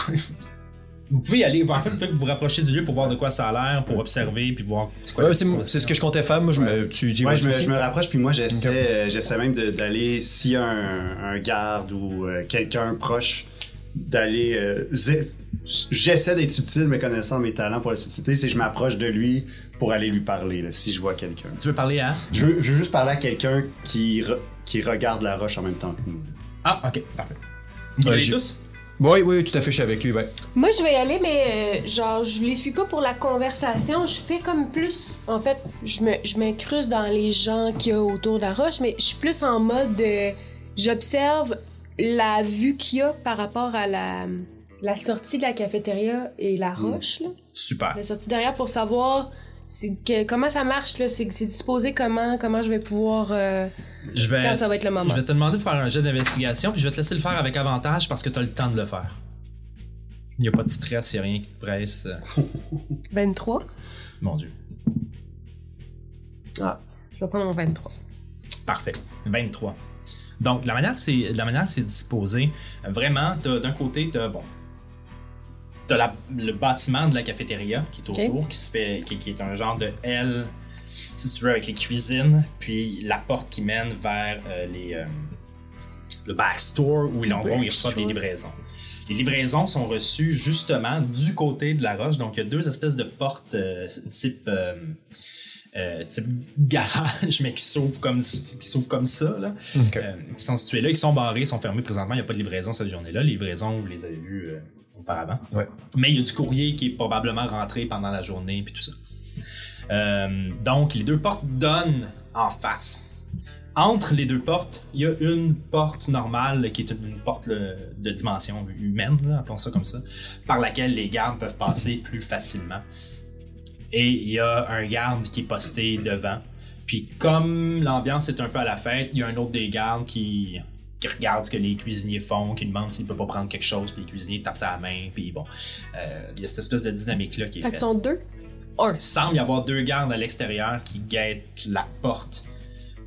Vous pouvez y aller, en fait, vous pouvez vous rapprocher du lieu pour voir de quoi ça a l'air, pour observer, puis voir c'est quoi Ouais, c'est ce que je comptais faire. Moi, je me, tu dis Ouais, je me, aussi? je me rapproche, puis moi, j'essaie, euh, j'essaie même d'aller, s'il y a un, un garde ou euh, quelqu'un proche, d'aller. euh, j'essaie d'être subtil, mais connaissant mes talents pour la subtilité, c'est que je m'approche de lui pour aller lui parler, là, si je vois quelqu'un. Tu veux parler à? Je veux, je veux juste parler à quelqu'un qui, re- qui regarde la roche en même temps que nous. Ah, ok, parfait. Vous Ouais, allez tous? Oui, oui, je suis avec lui, ouais. Moi, je vais y aller, mais euh, genre, je les suis pas pour la conversation. Je fais comme plus. En fait, je me, je m'incruste dans les gens qu'il y a autour de la roche, mais je suis plus en mode. de- J'observe la vue qu'il y a par rapport à la, la sortie de la cafétéria et la roche, là. Super. La sortie derrière pour savoir que, comment ça marche, là. C'est c'est disposé comment, comment je vais pouvoir. euh, Je vais, quand ça va être le moment. je vais te demander de faire un jet d'investigation, puis je vais te laisser le faire avec avantage parce que tu as le temps de le faire. Il n'y a pas de stress, il n'y a rien qui te presse. 23. Mon Dieu. Ah, je vais prendre mon 23. Parfait. 23. Donc, la manière que c'est, la manière que c'est disposé, vraiment, t'as- d'un côté, t'as, bon, t'as la- le bâtiment de la cafétéria qui est autour, qui se fait, qui, qui est un genre de L, si tu veux, avec les cuisines, puis la porte qui mène vers euh, les, euh, le backstore où ils, en ils reçoivent des livraisons. Les livraisons sont reçues justement du côté de la roche, donc il y a deux espèces de portes euh, type euh, euh, type garage, mais qui s'ouvrent comme, qui s'ouvrent comme ça. Là. Euh, qui sont situés là, qui sont barrés, sont fermés présentement. Il n'y a pas de livraison cette journée-là. Les livraisons, vous les avez vues euh, auparavant. Ouais. Mais il y a du courrier qui est probablement rentré pendant la journée, puis tout ça. Euh, donc, les deux portes donnent en face. Entre les deux portes, il y a une porte normale qui est une, porte là, de dimension humaine, là, appelons ça comme ça, par laquelle les gardes peuvent passer plus facilement. Et il y a un garde qui est posté devant. Puis comme l'ambiance est un peu à la fête, il y a un autre des gardes qui, qui regarde ce que les cuisiniers font, qui demande s'il peut pas prendre quelque chose, puis les cuisiniers tapent sa main, puis bon, euh, il y a cette espèce de dynamique-là qui est Fait faite. sont deux? Un. Il semble y avoir deux gardes à l'extérieur qui guettent la porte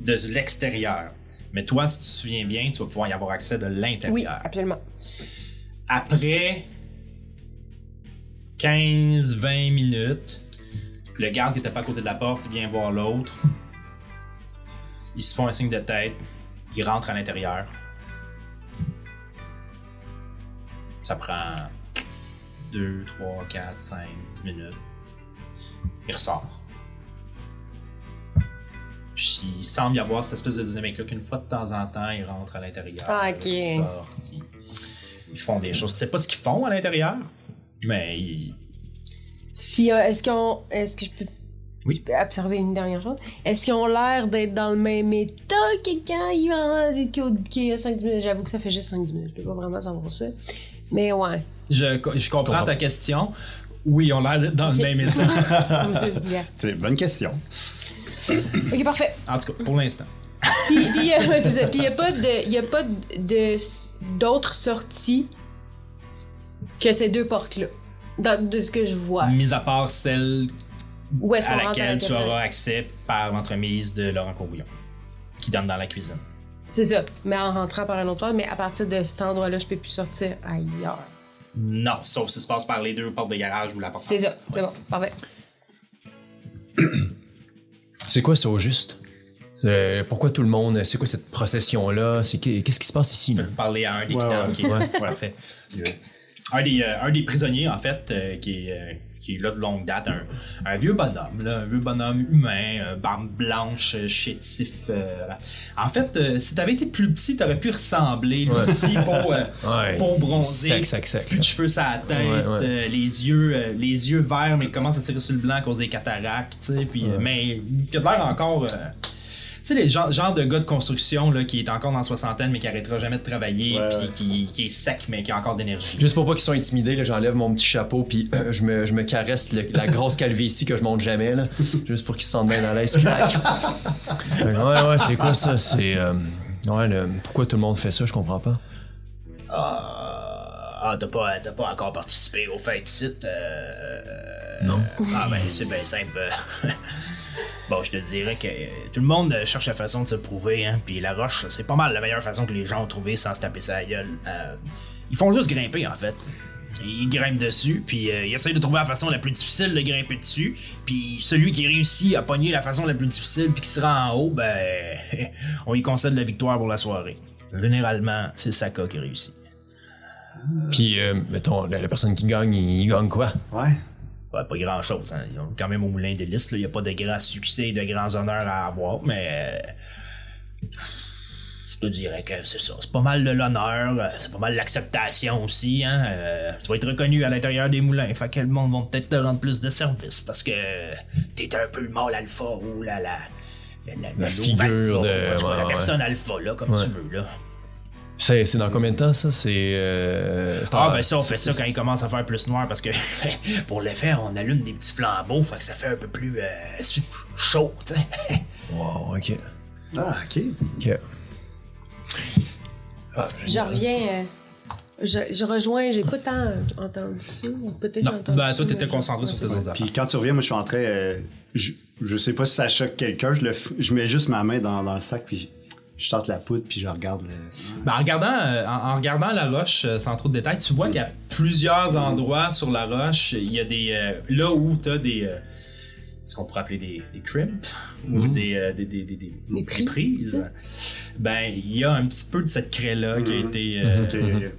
de l'extérieur. Mais toi, si tu te souviens bien, tu vas pouvoir y avoir accès de Oui, l'intérieur. absolument. Après 15-20 minutes, le garde qui était pas à côté de la porte vient voir l'autre. Ils se font un signe de tête. Ils rentrent à l'intérieur. Ça prend 2, 3, 4, 5, 10 minutes. Il ressort. Puis il semble y avoir cette espèce de dynamique-là qu'une fois de temps en temps, ils rentrent à l'intérieur. Ah, ok. Ils sortent, ils, ils font des choses. Je sais pas ce qu'ils font à l'intérieur, mais ils, Puis euh, est-ce qu'on. Est-ce que je peux. Oui. Observer une dernière chose? Est-ce qu'ils ont l'air d'être dans le même état que quand il y a, qu'il y a 5-10 minutes? J'avoue que ça fait juste 5-10 minutes. Je peux pas vraiment savoir ça. Mais ouais. Je, je comprends ta question. Oui, on a l'air d'être dans le même état. C'est une bonne question. Ok, parfait. En tout cas, pour l'instant. Puis il y a, pas de, y a pas de, de- d'autres sorties que ces deux portes-là. De ce que je vois. Mis à part celle Où à laquelle tu auras accès par l'entremise de Laurent Courbouillon, qui donne dans la cuisine. C'est ça. Mais en rentrant par un autre endroit, mais à partir de cet endroit-là, je peux plus sortir ailleurs. Non, sauf si ça se passe par les deux portes de garage ou la porte. C'est ça. C'est bon. Parfait. C'est quoi ça au juste? Euh, pourquoi tout le monde. C'est quoi cette procession-là? C'est Qu'est-ce qui se passe ici? Je peux parler à un des Ouais, parfait. Un des, euh, un des prisonniers, en fait, euh, qui, est, euh, qui est là de longue date, un, un vieux bonhomme, là, un vieux bonhomme humain, euh, barbe blanche, euh, chétif. euh, en fait, euh, si t'avais été plus petit, t'aurais pu ressembler, Ouais. aussi, euh, Ouais. peau bronzée, Sec, sec, sec. plus de cheveux sur la tête, Ouais, les yeux les yeux verts, mais qui commencent à tirer sur le blanc à cause des cataractes, tu sais, puis, mais qui a l'air encore... tu sais, les gens, genre de gars de construction là, qui est encore dans la soixantaine, mais qui arrêtera jamais de travailler, Ouais, puis qui, qui est sec, mais qui a encore d'énergie. Juste pour pas qu'ils soient intimidés, là, j'enlève mon petit chapeau puis euh, je, me, je me caresse le- la grosse calvitie que je monte jamais, là, juste pour qu'ils se sentent bien à l'aise. Ouais, ouais, c'est quoi ça? C'est. euh, ouais, le- pourquoi tout le monde fait ça? Je comprends pas. Ah, ah, t'as pas, t'as pas encore participé au fait site euh... Non. Ah ben, c'est bien simple. bon, je te dirais que euh, tout le monde euh, cherche la façon de se prouver, hein, puis la roche, c'est pas mal la meilleure façon que les gens ont trouvé sans se taper sa gueule. Euh, ils font juste grimper, en fait. Ils grimpent dessus, puis euh, ils essayent de trouver la façon la plus difficile de grimper dessus, puis celui qui réussit à pogner la façon la plus difficile puis qui se rend en haut, ben, on lui concède la victoire pour la soirée. Généralement, c'est Saka qui réussit. Puis, euh, mettons, la, la personne qui gagne, il, il gagne quoi? Ouais. Ouais, pas grand chose. Hein. Quand même au moulin des listes. Il n'y a pas de grands succès et de grands honneurs à avoir, mais. euh, Je te dirais que c'est ça. C'est pas mal de l'honneur. euh, C'est pas mal l'acceptation aussi. Hein. Euh, tu vas être reconnu à l'intérieur des moulins. Fait que le monde va peut-être te rendre plus de service parce que t'es un peu le mâle alpha ou la. la la, la- figure alpha, de- ouais, tu vois, ouais, la ouais. personne alpha, là, comme Ouais. tu veux, là. C'est c'est dans combien de temps, ça? C'est. euh, c'est Ah, en- ben ça, on fait ça quand il commence à faire plus noir parce que pour l'effet, on allume des petits flambeaux, fait que ça fait un peu plus euh, chaud, tu sais. Wow, ok. Ah, ok. Ok. Ah, Je reviens. euh, je, je rejoins. J'ai pas tant entendu ça. Peut-être Non, entendu ben ça, toi, t'étais concentré sur tes autres affaires. Puis quand tu reviens, moi, je suis en train. euh, je, je sais pas si ça choque quelqu'un, je, le je mets juste ma main dans, dans le sac, puis je tente la poudre, puis je regarde le. Ben, en, regardant, euh, en, en regardant la roche euh, sans trop de détails, tu vois qu'il y a plusieurs endroits sur la roche. Il y a des. euh, là où t'as des. euh, ce qu'on pourrait appeler des, des crimps ou des, euh, des, des, des, des- Des des pris. prises. Ben, il y a un petit peu de cette craie-là qui a Mhm. été. euh, Ok, ok.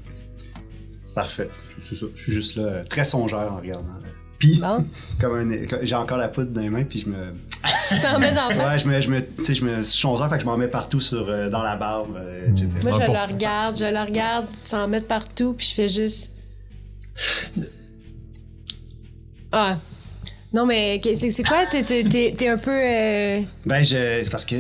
Parfait. C'est ça. Je suis juste là, très songeur en regardant. Puis, Bon. comme un, j'ai encore la poudre dans les mains, puis je me. Tu t'en mets dans le. Ouais, je me. Je me tu sais, je me. Je suis fait que je m'en mets partout sur, euh, dans la barbe, euh, etc. Moi, Ah, je pour- la regarde, je la regarde s'en mettre partout, puis je fais juste. Ah. Non, mais c'est c'est quoi? T'es- T'es t'es- t'es un peu. euh, Ben, je. C'est parce que.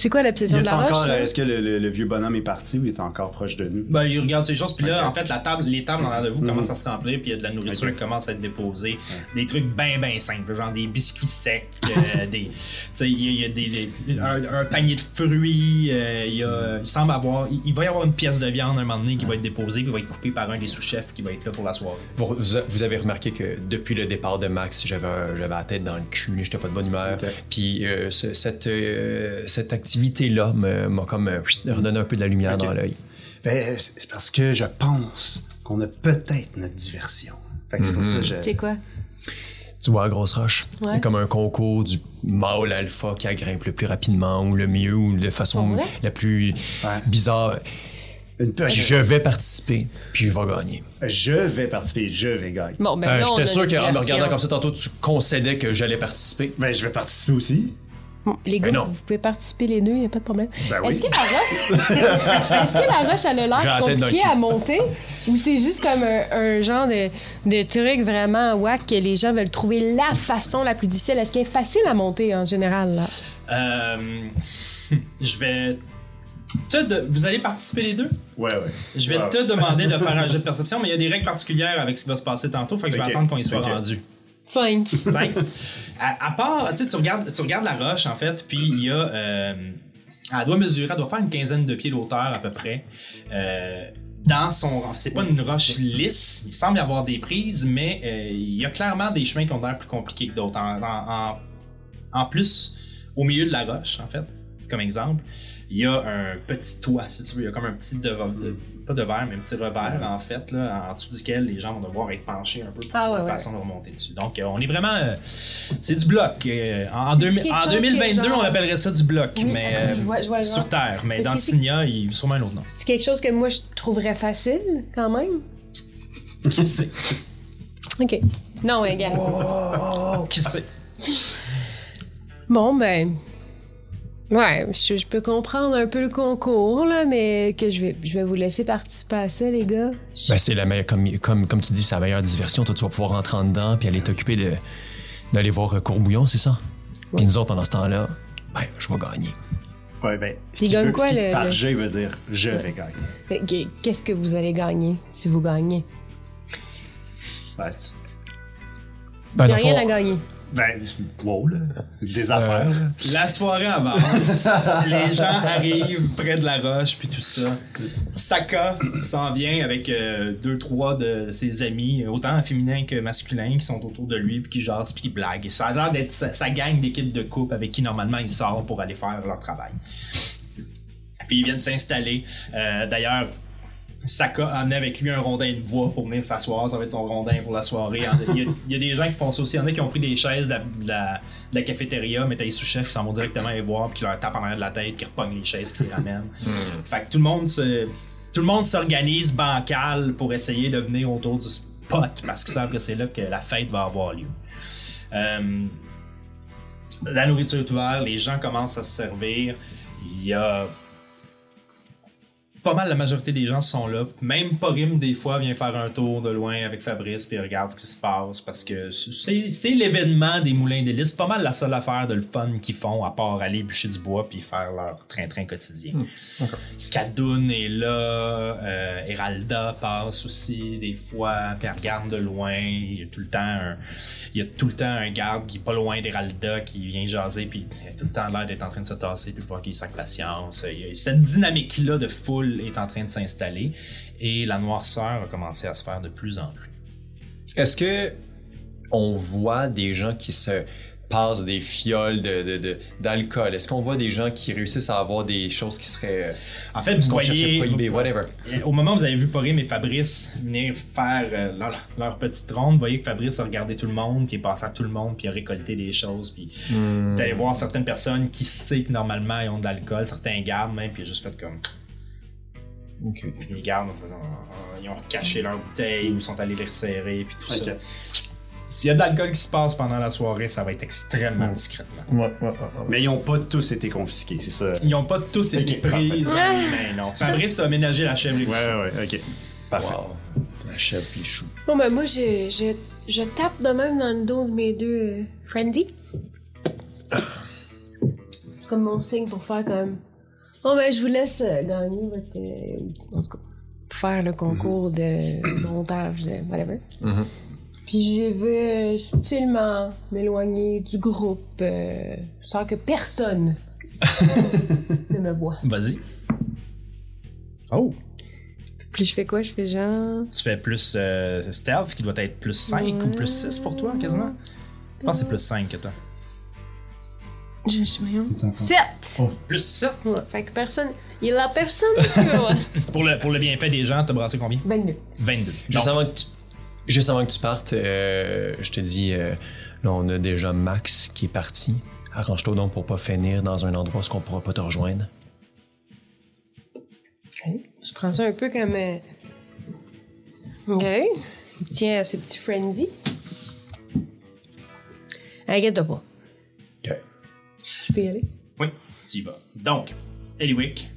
C'est quoi l'obsession Y de la roche? Est-ce que le, le- le vieux bonhomme est parti ou il est encore proche de nous? Ben, il regarde ces choses, puis là, en fait, la table, les tables en de vous Mhm. commencent à se remplir, puis il y a de la nourriture qui commence à être déposée. Des trucs bien, bien simples, genre des biscuits secs, euh, des. Tu sais, il y a, il y a des, des- un, un panier de fruits, euh, il y a. Il semble avoir. Il, il va y avoir une pièce de viande un moment donné qui va être déposée, puis va être coupée par un des sous-chefs qui va être là pour la soirée. Vous, vous avez remarqué que depuis le départ de Max, j'avais la tête dans le cul, j'étais pas de bonne humeur. Puis euh, ce- cette, euh, cette activité-là m'a comme euh, redonné un peu de la lumière dans l'œil. Ben, c'est parce que je pense qu'on a peut-être notre diversion. Fait que c'est pour ça que je. C'est quoi? Tu vois, grosse roche. Ouais. C'est comme un concours du mâle alpha qui grimpe le plus rapidement ou le mieux ou de façon vrai? la plus Ouais. bizarre. Je vais participer, puis je vais gagner. Je vais participer, je vais gagner. Bon, ben Euh, J'étais sûr qu'en me regardant comme ça tantôt, tu concédais que j'allais participer. Ben, je vais participer aussi. Les gars, Mais non. vous pouvez participer les deux, il a pas de problème. Ben oui. Est-ce que la roche, est-ce que la roche, elle a l'air compliquée à monter ou c'est juste comme un, un genre de, de truc vraiment whack que les gens veulent trouver la façon la plus difficile? Est-ce qu'elle est facile à monter en général? Là? Euh, je vais. te de- vous allez participer les deux? Ouais, ouais. Je vais te demander de faire un jet de perception, mais il y a des règles particulières avec ce qui va se passer tantôt, fait que je vais attendre qu'on y soit rendu. Cinq. 5. À, part, tu sais, tu regardes, tu regardes la roche, en fait, puis il y a. euh, elle doit mesurer, elle doit faire une quinzaine de pieds d'auteur à peu près. Euh, dans son. C'est pas une roche lisse, il semble y avoir des prises, mais euh, il y a clairement des chemins qui ont l'air plus compliqués que d'autres. En, plus, au milieu de la roche, en fait, comme exemple, il y a un petit toit, si tu veux. Il y a comme un petit. De- pas de verre, mais un petit revers, en fait, là, en dessous duquel les gens vont devoir être penchés un peu pour Ah ouais, façon de remonter dessus. Donc, euh, on est vraiment. euh, c'est du bloc. euh, en, en, C'est-tu 2000 quelque en chose 2022, que genre- on appellerait ça du bloc, Oui, mais je vois- je vois le sur. Terre. Mais dans Signia, il y a sûrement un autre nom. C'est quelque chose que moi je trouverais facile quand même? Qui sait? Ok. Non, regarde. Oh, qui sait? Bon, ben. Ouais, je, je peux comprendre un peu le concours, là, mais que je vais, je vais vous laisser participer à ça, les gars. Je- Ben, c'est la meilleure, comme, comme, comme tu dis, c'est la meilleure diversion. Toi, tu vas pouvoir rentrer en dedans puis aller t'occuper de, d'aller voir euh, Courbouillon, c'est ça? Puis nous autres, pendant ce temps-là, ben, je vais gagner. Ouais, ben. ce Il qui gagne quoi, ce qui- le- Par le- je, il veut dire je vais gagner. Qu'est-ce que vous allez gagner si vous gagnez? Ben, c'est- Ben, Il n'y a rien fond, à gagner. Ben, c'est- wow, là. Des affaires, là. La soirée avance. les gens arrivent près de la roche, puis tout ça. Saka s'en vient avec euh, deux, trois de ses amis, autant féminins que masculins, qui sont autour de lui, puis qui jasent, puis qui blaguent. Ça a l'air d'être sa, sa gang d'équipe de couple avec qui normalement il sort pour aller faire leur travail. Puis ils viennent s'installer. Euh, D'ailleurs, Saka a amené avec lui un rondin de bois pour venir s'asseoir. Ça va être son rondin pour la soirée. Il y, a, il y a des gens qui font ça aussi. Il y en a qui ont pris des chaises de la, de la- de la cafétéria, mais t'as les sous-chefs qui s'en vont directement les voir, puis qui leur tapent en arrière de la tête, qui repognent les chaises, puis les ramènent. Fait que tout le monde se. Tout le monde s'organise bancal pour essayer de venir autour du spot parce qu'ils savent que c'est là que la fête va avoir lieu. Euh, la nourriture est ouverte, les gens commencent à se servir. Il y a pas mal la majorité des gens sont là. Même Porim, des fois, vient faire un tour de loin avec Fabrice puis regarde ce qui se passe parce que c'est l'événement des moulins d'hélice. C'est pas mal la seule affaire de le fun qu'ils font à part aller bûcher du bois puis faire leur train-train quotidien. Kadoun est là, euh, Heralda passe aussi des fois, puis elle regarde de loin. Il y a tout le temps un, il y a tout le temps un garde qui est pas loin d'Heralda qui vient jaser, puis il a tout le temps l'air d'être en train de se tasser, puis voir qu'il sac patience. Il y a- Cette dynamique-là de foule est en train de s'installer, et la noirceur a commencé à se faire de plus en plus. Est-ce que on voit des gens qui se passent des fioles de, de- de- d'alcool? Est-ce qu'on voit des gens qui réussissent à avoir des choses qui seraient... euh, En fait, vous voyez, prohibées, whatever. Au moment où vous avez vu Porim et Fabrice venir faire euh, leur, leur petite ronde, vous voyez que Fabrice a regardé tout le monde, puis est passé à tout le monde, puis a récolté des choses, puis Hmm. vous allez voir certaines personnes qui savent que normalement ils ont de l'alcool, certains gardes même, puis juste fait comme. Ok. Puis les gardes, euh, ils ont caché leurs bouteilles ou sont allés les resserrer, puis tout ça. S'il y a de l'alcool qui se passe pendant la soirée, ça va être extrêmement discrètement. Ouais, ouais, ouais. Mais ils ont pas tous été confisqués, c'est ça. Ils n'ont pas tous été pris dans les mains, non. Fabrice a ménagé la chèvre et le Ouais, ouais, ouais, ok. Parfait. Wow. La chèvre puis le chou. Bon, ben moi, je, je, je tape de même dans le dos de mes deux euh, friendies. C'est comme mon signe pour faire comme. Bon, ben, je vous laisse euh, gagner votre. euh, en tout cas, faire le concours de montage, de whatever. Mhm. Puis je vais euh, subtilement m'éloigner du groupe euh, sans que personne ne me voit. Vas-y. Oh! Puis je fais quoi? Je fais genre. Tu fais plus euh, stealth, qui doit être plus 5 ou plus 6 pour toi, quasiment? Je pense que c'est plus 5 que toi. Je suis voyons. Petits enfants. 7! Plus 7? Ouais, fait que personne. Il a personne. Pour le, pour le bienfait des gens, t'as brassé combien? 22. 22. Juste avant que tu, juste avant que tu partes, euh, je te dis, euh, là, on a déjà Max qui est parti. Arrange-toi donc pour pas finir dans un endroit où on pourra pas te rejoindre. Je prends ça un peu comme. euh, Ok. Il tient à ce petit frenzy. Inquiète-toi pas. Je peux y aller? Oui, tu y vas. Donc, Eliwick,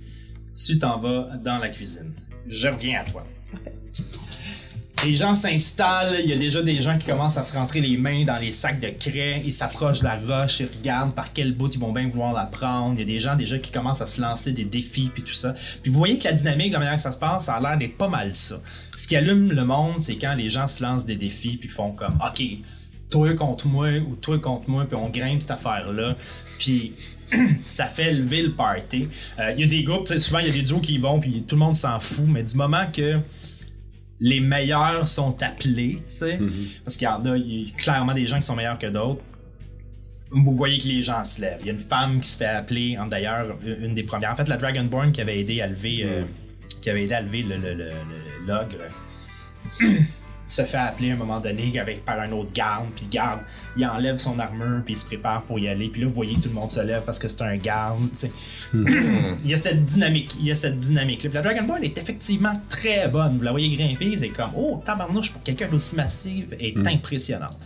tu t'en vas dans la cuisine. Je reviens à toi. Les gens s'installent, il y a déjà des gens qui commencent à se rentrer les mains dans les sacs de craie, ils s'approchent de la roche, ils regardent par quel bout ils vont bien vouloir la prendre. Il y a des gens déjà qui commencent à se lancer des défis puis tout ça. Puis vous voyez que la dynamique, la manière que ça se passe, ça a l'air d'être pas mal ça. Ce qui allume le monde, c'est quand les gens se lancent des défis puis font comme OK, toi contre moi ou toi contre moi, puis on grimpe cette affaire-là. Puis ça fait lever le party. Euh, Il y a des groupes, souvent il y a des duos qui y vont, puis tout le monde s'en fout, mais du moment que les meilleurs sont appelés, tu sais, parce qu'il y en a, il y a clairement des gens qui sont meilleurs que d'autres. Vous voyez que les gens se lèvent. Il y a une femme qui se fait appeler, d'ailleurs, une des premières. En fait, la Dragonborn qui avait aidé à lever, euh, qui avait aidé à lever le, le- le- le- l'ogre se fait appeler à un moment donné avec, par un autre garde, puis le garde, il enlève son armure, puis il se prépare pour y aller, puis là, vous voyez que tout le monde se lève parce que c'est un garde, tu sais. il y a cette dynamique, il y a cette dynamique-là. Puis la Dragonborn est effectivement très bonne. Vous la voyez grimper, c'est comme, oh, tabarnouche, pour quelqu'un d'aussi massif, est impressionnante.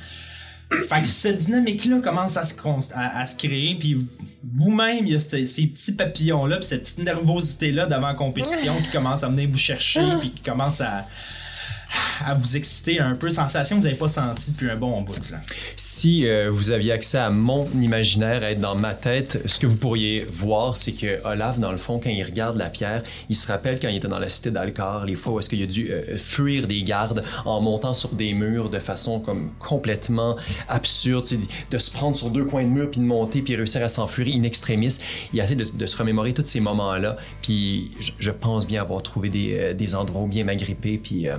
Fait que cette dynamique-là commence à se, const- à, à se créer, puis vous-même, il y a ce- ces petits papillons-là, puis cette petite nervosité-là d'avant la compétition qui commence à venir vous chercher, puis qui commence à, à vous exciter un peu, sensation que vous n'avez pas senti depuis un bon bout. Là. Si euh, vous aviez accès à mon imaginaire, à être dans ma tête, ce que vous pourriez voir, c'est que Olaf, dans le fond, quand il regarde la pierre, il se rappelle quand il était dans la cité d'Alcar, les fois où est-ce qu'il a dû euh, fuir des gardes en montant sur des murs de façon comme complètement absurde, de se prendre sur deux coins de mur puis de monter puis réussir à s'enfuir in extremis. Il a essayé de, de se remémorer tous ces moments-là, puis je, pense bien avoir trouvé des, euh, des endroits bien m'agripper, puis euh,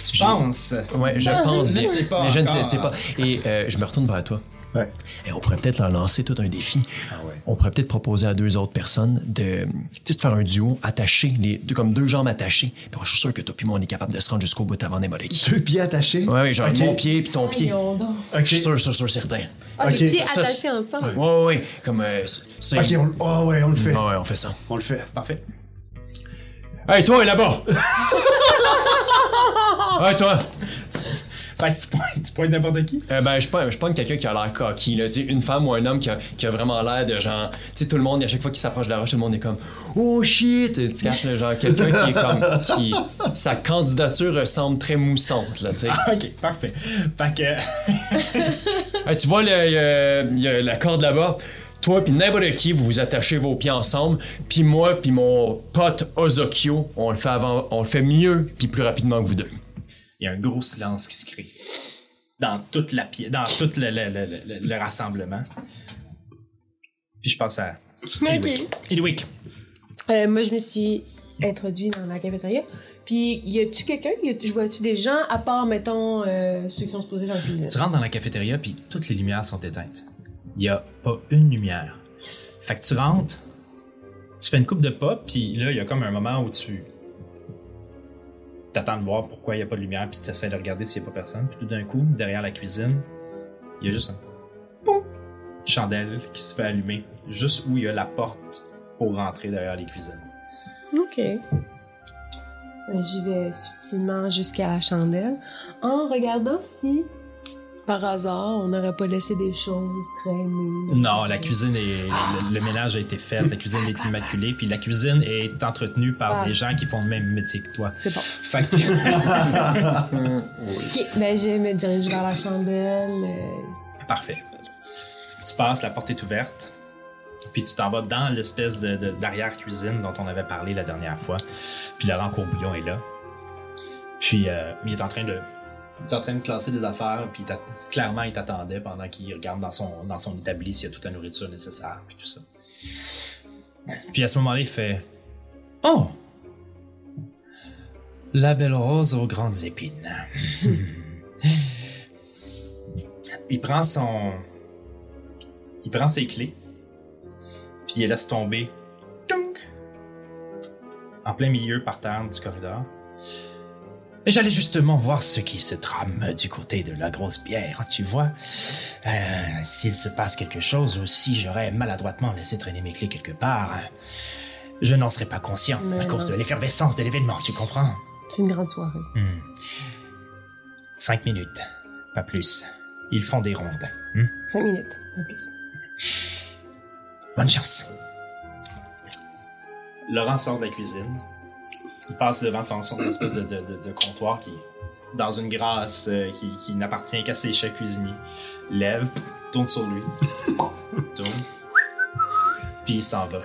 Tu J'ai- penses? Ouais, je Ah, pense je ne bien. sais pas mais je ne le sais pas. Et euh, je me retourne vers toi. Ouais. Et on pourrait peut-être leur lancer tout un défi. Ah ouais. On pourrait peut-être proposer à deux autres personnes de, tu sais, de faire un duo attaché, les, comme deux jambes attachées. Puis je suis sûr que toi puis moi, on est capable de se rendre jusqu'au bout avant n'importe qui. Deux pieds attachés? Ouais, ouais, genre Ok. mon pied puis ton pied. Donc. Je Ok. suis sûr, sûr, sûr, certain. Ah, Ok, les pieds attachés ensemble. Ouais, ouais, ouais. Comme euh. Ok, on, oh ouais, on le fait. Ouais, ouais, on fait ça. On le fait. Parfait. Hey, toi, là-bas! hey, toi! Fait que tu pointes, tu pointes n'importe qui? Euh, ben, je pas, je pas quelqu'un qui a l'air coquille, là. Une femme ou un homme qui a, qui a vraiment l'air de genre. Tu sais, tout le monde, à chaque fois qu'il s'approche de la roche, tout le monde est comme Oh shit! Tu caches, le genre, quelqu'un qui est comme. Qui, sa candidature semble très moussante, là, tu sais. Ah, ok, parfait. Fait que. Hey, tu vois, le- il y a- il y a la corde là-bas. Toi puis n'importe qui, vous vous attachez vos pieds ensemble. Puis moi puis mon pote Ozokyo, on le fait avant, on le fait mieux puis plus rapidement que vous deux. il y a un gros silence qui se crée dans toute la pièce, dans tout le, le- le- le- le rassemblement. Puis je pense à Eliwick. Eliwick. Euh, moi, je me suis introduit dans la cafétéria. Puis, y a-tu quelqu'un? Je vois-tu des gens, à part, mettons, euh, ceux qui sont supposés faire la cuisine? Tu rentres dans la cafétéria puis toutes les lumières sont éteintes. Il y a pas une lumière. Fait que tu rentres, tu fais une coupe de pas puis là il y a comme un moment où tu t'attends de voir pourquoi il y a pas de lumière puis tu essaies de regarder s'il y a pas personne. Puis tout d'un coup, derrière la cuisine, il y a juste un poum, chandelle qui se fait allumer juste où il y a la porte pour rentrer derrière les cuisines. Ok. Euh, J'y vais subtilement jusqu'à la chandelle en regardant si, par hasard, on n'aurait pas laissé des choses traîner. Non, la cuisine est. Le, le ménage a été fait, la cuisine est immaculée, puis la cuisine est entretenue par Ah. des gens qui font le même métier que toi. C'est bon. Fait que. Ok, ben je me dirige vers la chandelle. euh, Parfait. Tu passes, la porte est ouverte, puis tu t'en vas dans l'espèce de, de- d'arrière-cuisine dont on avait parlé la dernière fois. Puis Laurent Courbouillon est là. Puis euh, il est en train de. Il est en train de classer des affaires, puis clairement il t'attendait pendant qu'il regarde dans son, dans son établi s'il y a toute la nourriture nécessaire, puis tout ça. Puis à ce moment-là, il fait Oh La belle rose aux grandes épines. il prend son. Il prend ses clés, puis il laisse tomber. Tunk! En plein milieu, par terre du corridor. Et J'allais justement voir ce qui se trame du côté de la grosse bière, tu vois. Euh, S'il se passe quelque chose ou si j'aurais maladroitement laissé traîner mes clés quelque part, je n'en serais pas conscient Mais à cause de l'effervescence de l'événement, tu comprends? C'est une grande soirée. Hmm. Cinq minutes, pas plus. Ils font des rondes. Hmm? Cinq minutes, pas plus. Bonne chance. Laurent sort de la cuisine. Il passe devant son, son espèce de, de- de- de comptoir qui dans une grâce euh, qui, qui n'appartient qu'à ses chefs cuisiniers. Lève, tourne sur lui. tourne. Puis il s'en va.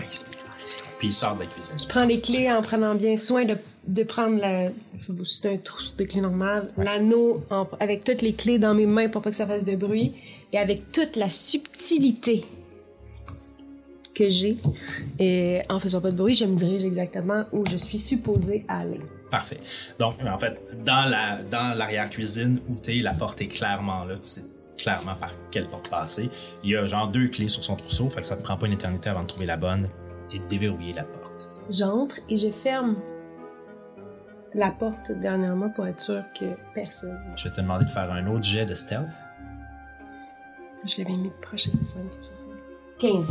Puis il sort de la cuisine. Je prends les clés en prenant bien soin de, de prendre la. Je si c'est un trousseau de clés normal. L'anneau en- avec toutes les clés dans mes mains pour pas que ça fasse de bruit. Et avec toute la subtilité que j'ai. Et en faisant pas de bruit, je me dirige exactement où je suis supposée aller. Parfait. Donc, en fait, dans la dans l'arrière-cuisine où t'es, la porte est clairement là. Tu sais clairement par quelle porte passer. Il y a genre deux clés sur son trousseau, fait que ça te prend pas une éternité avant de trouver la bonne et de déverrouiller la porte. J'entre et je ferme la porte dernièrement pour être sûr que personne. Je vais te demander de faire un autre jet de stealth. Je l'avais mis proche de ça. 15.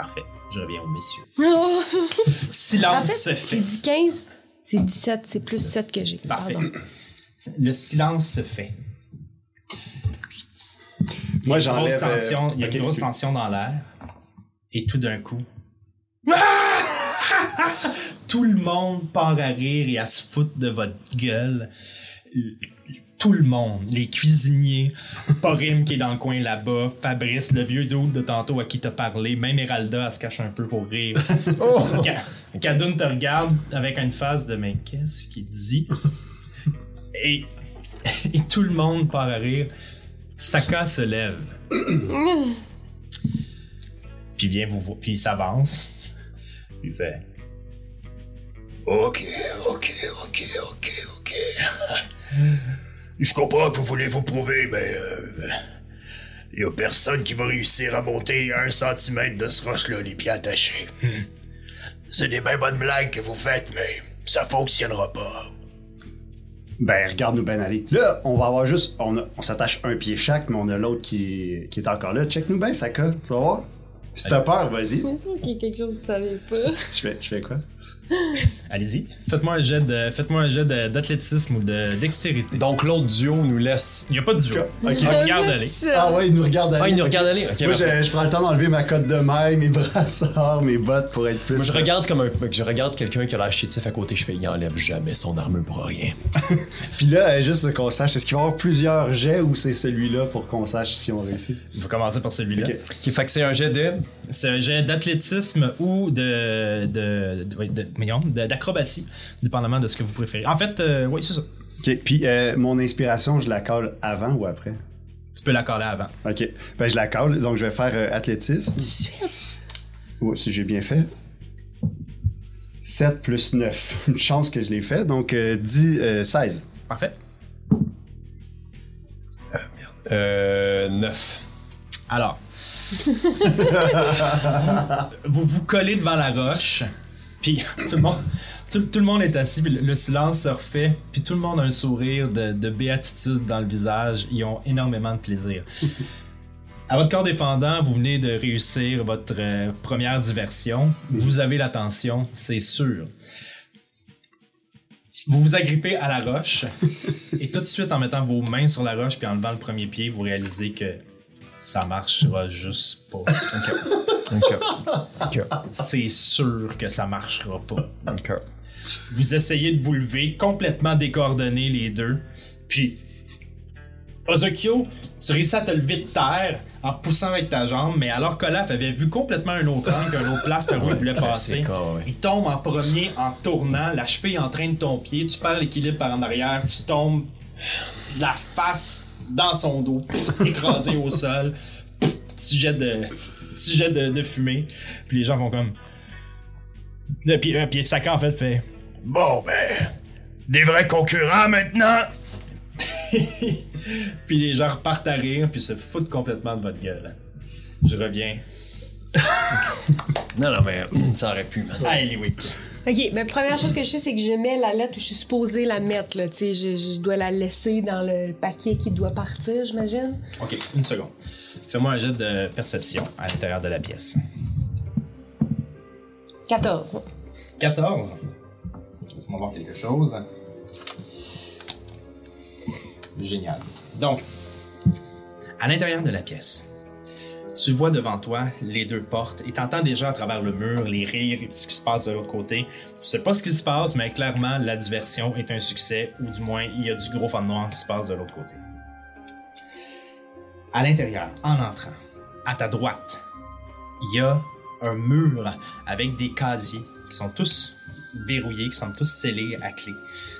Parfait. Je reviens aux messieurs. Oh! Silence En fait, se j'ai fait. dit 15, c'est 17, c'est plus 7 que j'ai. Parfait. Pardon. Le silence se fait. Moi, Grosse j'enlève... euh, tension, il y a une grosse tension dans l'air. Et tout d'un coup. tout le monde part à rire et à se foutre de votre gueule. Tout le monde, les cuisiniers, Porim qui est dans le coin là-bas, Fabrice, le vieux dude de tantôt à qui t'as parlé, même Eralda, elle se cache un peu pour rire. Kadoun te regarde avec une face de mais qu'est-ce qu'il dit? Et, et tout le monde part à rire. Saka se lève. puis vient vous voir, puis il s'avance. Il fait Ok, ok, ok, ok, ok. Je comprends que vous voulez vous prouver, mais. Euh, y a personne qui va réussir à monter un centimètre de ce roche-là, les pieds attachés. Hmm. C'est des bien bonnes blagues que vous faites, mais ça fonctionnera pas. Ben, regarde-nous ben aller. Là, on va avoir juste... On, a- on s'attache un pied chaque, mais on a l'autre qui, qui est encore là. Check-nous ben, Saka. Tu vas voir? Si t'as peur, vas-y. C'est sûr qu'il y a quelque chose que vous savez pas. Je fais, je fais quoi? Allez-y. Faites-moi un jet de, faites-moi un jet de- d'athlétisme ou de dextérité. Donc l'autre duo nous laisse. Il n'y a pas de duo. Ok. Regarde aller. Ah ouais, il nous regarde aller. Ah, il nous regarde aller. Moi, je, je prends le temps d'enlever ma cotte de maille, mes brassards, mes bottes pour être plus... Moi, je regarde comme un, je regarde quelqu'un qui a l'air chétif à côté. Je fais, il enlève jamais son armure pour rien. Puis là, euh, juste qu'on sache, est-ce qu'il va y avoir plusieurs jets ou c'est celui-là pour qu'on sache si on réussit? On va commencer par celui-là. Qui fait que c'est un jet de? C'est un jet d'athlétisme ou de, de, de, de- voyons, de- d'acrobatie, dépendamment de ce que vous préférez. En fait, euh, oui, c'est ça. Ok, puis euh, mon inspiration, je la colle avant ou après? Tu peux l'accorder avant. Ok, ben je la colle, donc je vais faire euh, athlétisme. Ouais, si j'ai bien fait. 7 plus 9. Une chance que je l'ai fait, donc euh, 10, euh, 16. Parfait. Euh. 9. Alors. vous vous collez devant la roche, puis tout le monde, tout, le monde est assis, puis le, le silence se refait, puis tout le monde a un sourire de, de béatitude dans le visage. Ils ont énormément de plaisir. À votre corps défendant, vous venez de réussir votre euh, première diversion. Vous avez l'attention, c'est sûr. Vous vous agrippez à la roche et tout de suite en mettant vos mains sur la roche puis en levant le premier pied, vous réalisez que ça marchera juste pas. Ok. Ok. C'est sûr que ça marchera pas. Ok. Vous essayez de vous lever, complètement décoordonnés les deux. Puis, Ozokyo, tu réussis à te lever de terre en poussant avec ta jambe, mais alors qu'Olaf avait vu complètement un autre angle, une autre place par où il voulait passer. Il tombe en premier en tournant, la cheville entraîne ton pied, tu perds l'équilibre par en arrière, tu tombes la face dans son dos, écrasé au sol, petit jet de, petit jet de, fumée, puis les gens vont comme. Et puis, euh, puis Saka en fait fait. Bon, ben. Des vrais concurrents maintenant? Puis les gens repartent à rire, puis se foutent complètement de votre gueule. Je reviens Non, non, mais ça aurait pu, man. Eliwick. Ok, ben première chose que je sais, c'est que je mets la lettre où je suis supposée la mettre, là. Tu sais, je, je dois la laisser dans le paquet qui doit partir, j'imagine. Ok, une seconde. Fais-moi un jet de perception à l'intérieur de la pièce. 14. 14. Laisse-moi voir quelque chose. Génial. Donc, à l'intérieur de la pièce, tu vois devant toi les deux portes et t'entends déjà à travers le mur les rires et ce qui se passe de l'autre côté. Tu sais pas ce qui se passe, mais clairement, la diversion est un succès, ou du moins, il y a du gros fun noir qui se passe de l'autre côté. À l'intérieur, en entrant, à ta droite, il y a un mur avec des casiers qui sont tous verrouillés, qui sont tous scellés à clé.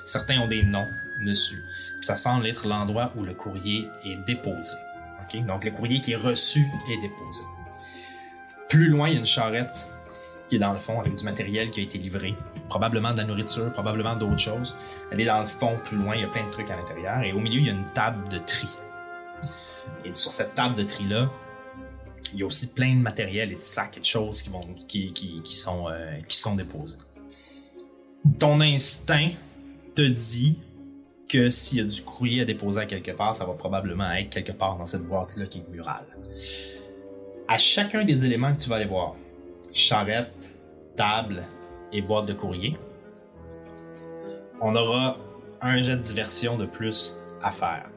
Certains ont des noms dessus. Ça semble être l'endroit où le courrier est déposé. Donc le courrier qui est reçu est déposé. Plus loin, il y a une charrette qui est dans le fond avec du matériel qui a été livré. Probablement de la nourriture, probablement d'autres choses. Elle est dans le fond, plus loin, il y a plein de trucs à l'intérieur. Et au milieu, il y a une table de tri. Et sur cette table de tri-là, il y a aussi plein de matériel et de sacs et de choses qui, vont, qui, qui, qui sont, euh, qui sont déposés. Ton instinct te dit que s'il y a du courrier à déposer à quelque part, ça va probablement être quelque part dans cette boîte-là qui est murale. À chacun des éléments que tu vas aller voir, charrette, table et boîte de courrier, on aura un jet de diversion de plus à faire.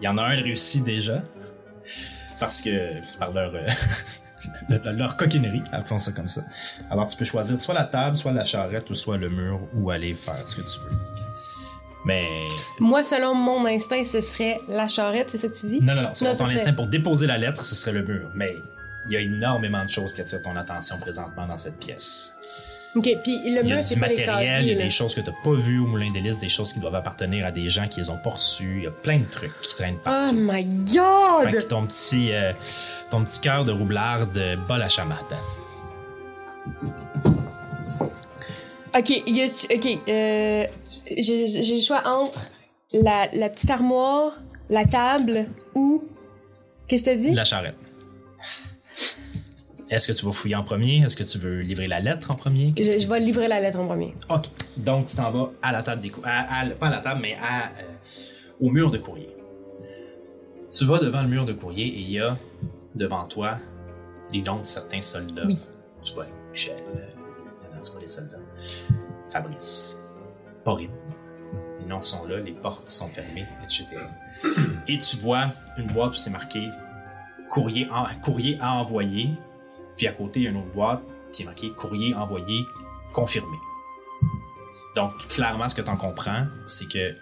Il y en a un réussi déjà, parce que par leur, euh, leur, coquinerie, appelons ça comme ça. Alors tu peux choisir soit la table, soit la charrette, ou soit le mur, ou aller faire ce que tu veux. Mais Moi, selon mon instinct, ce serait la charrette, c'est ça que tu dis? non, non, non. Selon ton serait- instinct pour déposer la lettre, ce serait le mur. Mais il y a énormément de choses qui attirent ton attention présentement dans cette pièce. Ok, puis le Il y a mur, du c'est pas les matériel, il y a des choses que tu n'as pas vues au Moulin des Listes, des choses qui doivent appartenir à des gens qui les ont pas reçues. Il y a plein de trucs qui traînent Oh partout. my Fait god! que ton petit, euh, ton petit cœur de roublarde bat la chamade. Ok, y a ok, euh, j'ai le choix entre la, la petite armoire, la table ou. Qu'est-ce que t'as dit? La charrette. Est-ce que tu vas fouiller en premier? Est-ce que tu veux livrer la lettre en premier? Je, je vais livrer la lettre en premier. Ok. Donc, tu t'en vas à la table des cou- à, à- Pas à la table, mais à, euh, au mur de courrier. Tu vas devant le mur de courrier et il y a devant toi les noms de certains soldats. Oui. Tu vois Michel, euh, c'est pas les soldats. Fabrice, Porim. Les noms sont là, les portes sont fermées, etc. et tu vois une boîte où c'est marqué courrier, en- courrier à envoyer. Puis à côté, il y a une autre boîte qui est marqué courrier envoyé confirmé. Donc, clairement, ce que tu en comprends, c'est que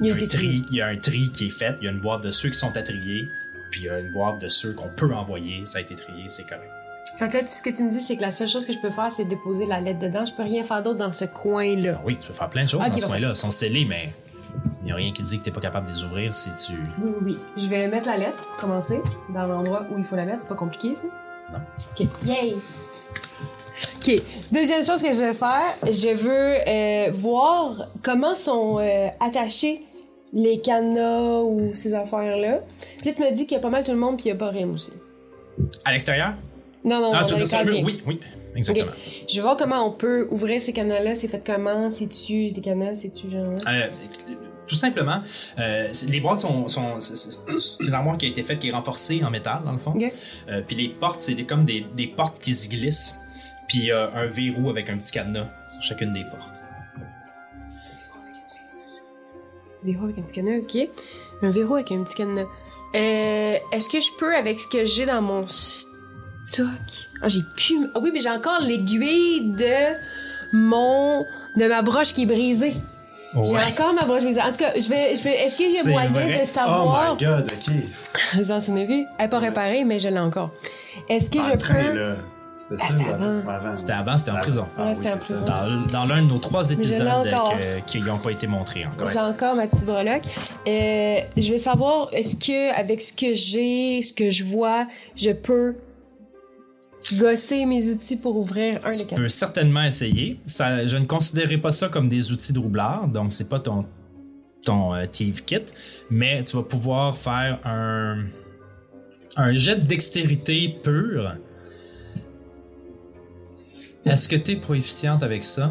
Il y, a un tri, il y a un tri qui est fait, il y a une boîte de ceux qui sont à trier, puis il y a une boîte de ceux qu'on peut envoyer, ça a été trié, c'est correct. Fait que là, tout ce que tu me dis, c'est que la seule chose que je peux faire, c'est déposer la lettre dedans. Je peux rien faire d'autre dans ce coin-là. Oui, tu peux faire plein de choses dans ce coin-là, ils sont scellés, mais il n'y a rien qui dit que tu n'es pas capable de les ouvrir si tu... Oui, oui, oui. Je vais mettre la lettre, pour commencer, dans l'endroit où il faut la mettre. C'est pas compliqué, ça? Non. OK. Yay! OK. Deuxième chose que je vais faire, je veux euh, voir comment sont euh, attachés les cadenas ou ces affaires-là. Puis là, tu me dis qu'il y a pas mal tout le monde, puis il y a pas Rim aussi. À l'extérieur? Non, non, Ah, non, tu dans les. Oui, oui, exactement. Ok. Je vais voir comment on peut ouvrir ces cadenas-là. C'est fait comment? C'est-tu des cadenas? C'est-tu genre... Euh, tout simplement, euh, les boîtes sont, sont c'est- une armoire qui a été faite qui est renforcée en métal dans le fond. Ok. Euh, puis les portes, c'est comme des, des portes qui se glissent. Puis un verrou avec un petit cadenas sur chacune des portes. Verrou avec un petit cadenas, ok. Un verrou avec un petit cadenas. Est-ce que je peux, avec ce que j'ai dans mon stock... Ah, j'ai pu... Ah oui, mais j'ai encore l'aiguille de mon... de ma broche qui est brisée. J'ai encore ma broche brisée. En tout cas, je vais... Je vais Est-ce qu'il y a moyen vrai. de Oh savoir... my god, ok. Vous en souvenez-vous? Elle n'est pas réparée, mais je l'ai encore. Est-ce que En je train, peux... là. C'était Ah, ça, avant. C'était avant, c'était en Ah, prison. ah Ouais, oui, c'était en c'est ça. prison. Dans, dans l'un de nos trois épisodes que- qui n'ont pas été montrés encore. J'ai encore ma petite breloque. Euh, je vais savoir, est-ce que, avec ce que j'ai, ce que je vois, je peux gosser mes outils pour ouvrir un Tu des quatre. peux certainement essayer. Ça, je ne considérais pas ça comme des outils de roublard, donc c'est pas ton ton euh, Thief Kit, mais tu vas pouvoir faire un un jet de dextérité pur. Est-ce que tu es proficiente avec ça?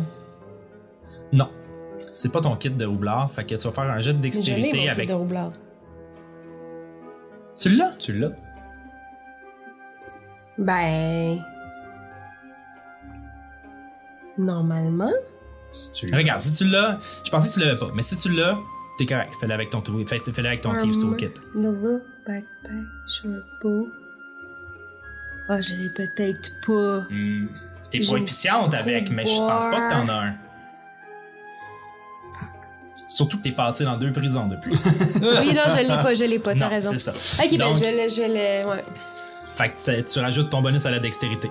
Non. C'est pas ton kit de roublard, fait que tu vas faire un jet de Mais je l'ai, mon dextérité kit avec de roublard. Tu l'as? Tu l'as? Ben... Normalement. Si tu l'as. Regarde, si tu l'as, je pensais que tu l'avais pas, mais si tu l'as, t'es correct. Fais-le avec ton fais- fais-le avec ton Thieves Toolkit. Nova, backpack, short bow. Ah, je l'ai peut-être pas. Hmm, T'es J'ai proficiente avec, mais je pense pas que t'en as un. Surtout que t'es passé dans deux prisons depuis. Oui, non, je l'ai pas, je l'ai pas, t'as non, raison. c'est ça. Ok, ben je vais le, je vais le, ouais. Fait que tu- rajoutes ton bonus à la dextérité.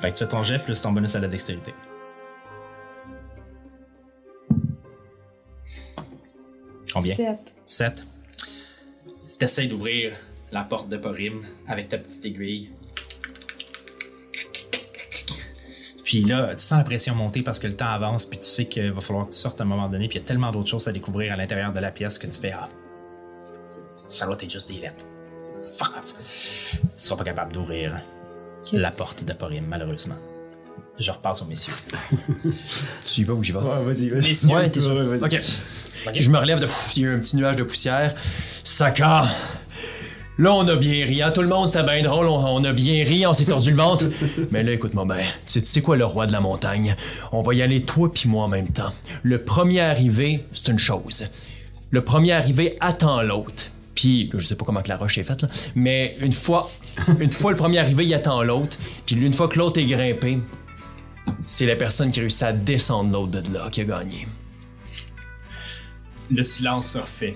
Fait que tu fais ton jet plus ton bonus à la dextérité. Combien? Sept. 7. T'essayes d'ouvrir la porte de Porim avec ta petite aiguille. Puis là, tu sens la pression monter parce que le temps avance, puis tu sais qu'il va falloir que tu sortes à un moment donné, puis il y a tellement d'autres choses à découvrir à l'intérieur de la pièce que tu fais Ah, ça doit être juste des lettres. Fuck off. Tu seras pas capable d'ouvrir la porte de Porim, malheureusement. Je repasse aux messieurs. Tu y vas ou j'y vais? Ouais, vas-y, vas-y. Messieurs, Ouais, t'es sûr. Ouais, vas-y. Ok. Je me relève de. Il y a un petit nuage de poussière. Saka! Là, on a bien ri, hein? Tout le monde, c'est bien drôle. On, on a bien ri, on s'est tordu le ventre. Mais là, écoute-moi sais, tu sais quoi, le roi de la montagne? On va y aller, toi puis moi, en même temps. Le premier arrivé, c'est une chose. Le premier arrivé attend l'autre. Puis, je sais pas comment que la roche est faite, là. Mais une fois, le premier arrivé, il attend l'autre. Puis, une fois que l'autre est grimpé, c'est la personne qui réussit à descendre l'autre de là qui a gagné. le silence se refait.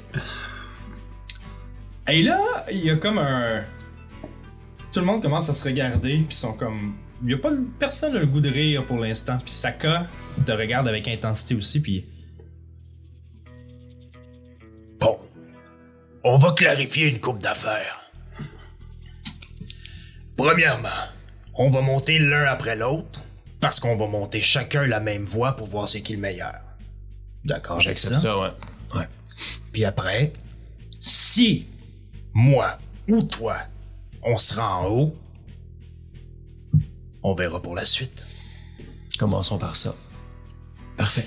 Et là, il y a comme un. Tout le monde commence à se regarder, puis sont comme. Il y a pas personne a le goût de rire pour l'instant, puis Saka te regarde avec intensité aussi, puis. On va clarifier une coupe d'affaires. Premièrement, on va monter l'un après l'autre, parce qu'on va monter chacun la même voie pour voir ce qui est le meilleur. D'accord avec J'accepte ça? ça, ouais. Ouais. Puis après, si moi ou toi, on sera en haut, on verra pour la suite. Commençons par ça. Parfait.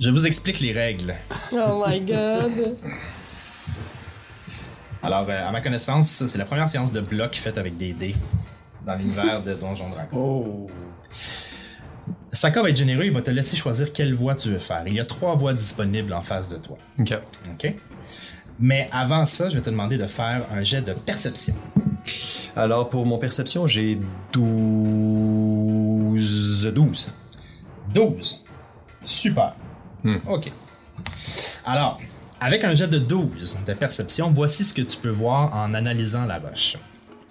Je vous explique les règles. Oh my god. Alors, euh, à ma connaissance, c'est la première séance de bloc faite avec des dés dans l'univers de Donjon Dragon. Oh. Saka va être généreux, il va te laisser choisir quelle voie tu veux faire. Il y a trois voies disponibles en face de toi. Ok. OK? Mais avant ça, je vais te demander de faire un jet de perception. Alors, pour mon perception, j'ai 12. 12. 12. Super. OK. Alors, avec un jet de 12 de perception, voici ce que tu peux voir en analysant la roche.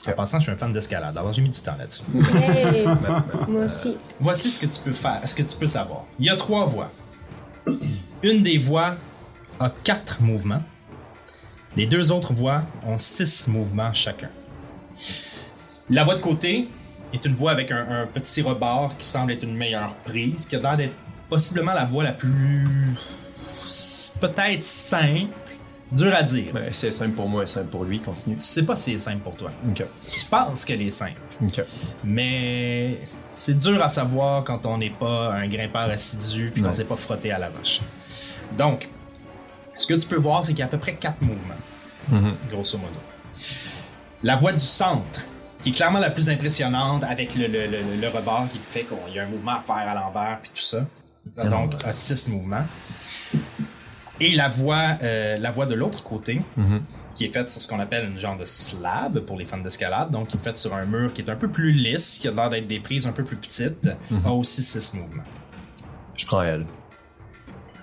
En passant, je suis un fan d'escalade, alors j'ai mis du temps là-dessus. Hey, moi aussi. Voici ce que tu peux faire, ce que tu peux savoir. Il y a trois voies. Une des voies a quatre mouvements. Les deux autres voies ont six mouvements chacun. La voie de côté est une voie avec un, un petit rebord qui semble être une meilleure prise, qui a l'air d'être possiblement la voie la plus. Peut-être simple, dur à dire. Ben, c'est simple pour moi, simple pour lui. Continue. Tu sais pas si c'est simple pour toi. Tu penses qu'elle est simple. Mais c'est dur à savoir quand on n'est pas un grimpeur assidu puis qu'on Ouais. s'est pas frotté à la roche. Donc, ce que tu peux voir, c'est qu'il y a à peu près quatre mouvements, Mhm. grosso modo. La voie du centre, qui est clairement la plus impressionnante avec le, le- le- le rebord qui fait qu'il y a un mouvement à faire à l'envers puis tout ça. Donc, à 6 mouvements. Et la voie, euh, la voie de l'autre côté, qui est faite sur ce qu'on appelle une genre de slab pour les fans d'escalade, donc qui est faite sur un mur qui est un peu plus lisse, qui a l'air d'être des prises un peu plus petites, a aussi 6 mouvements. Je prends elle.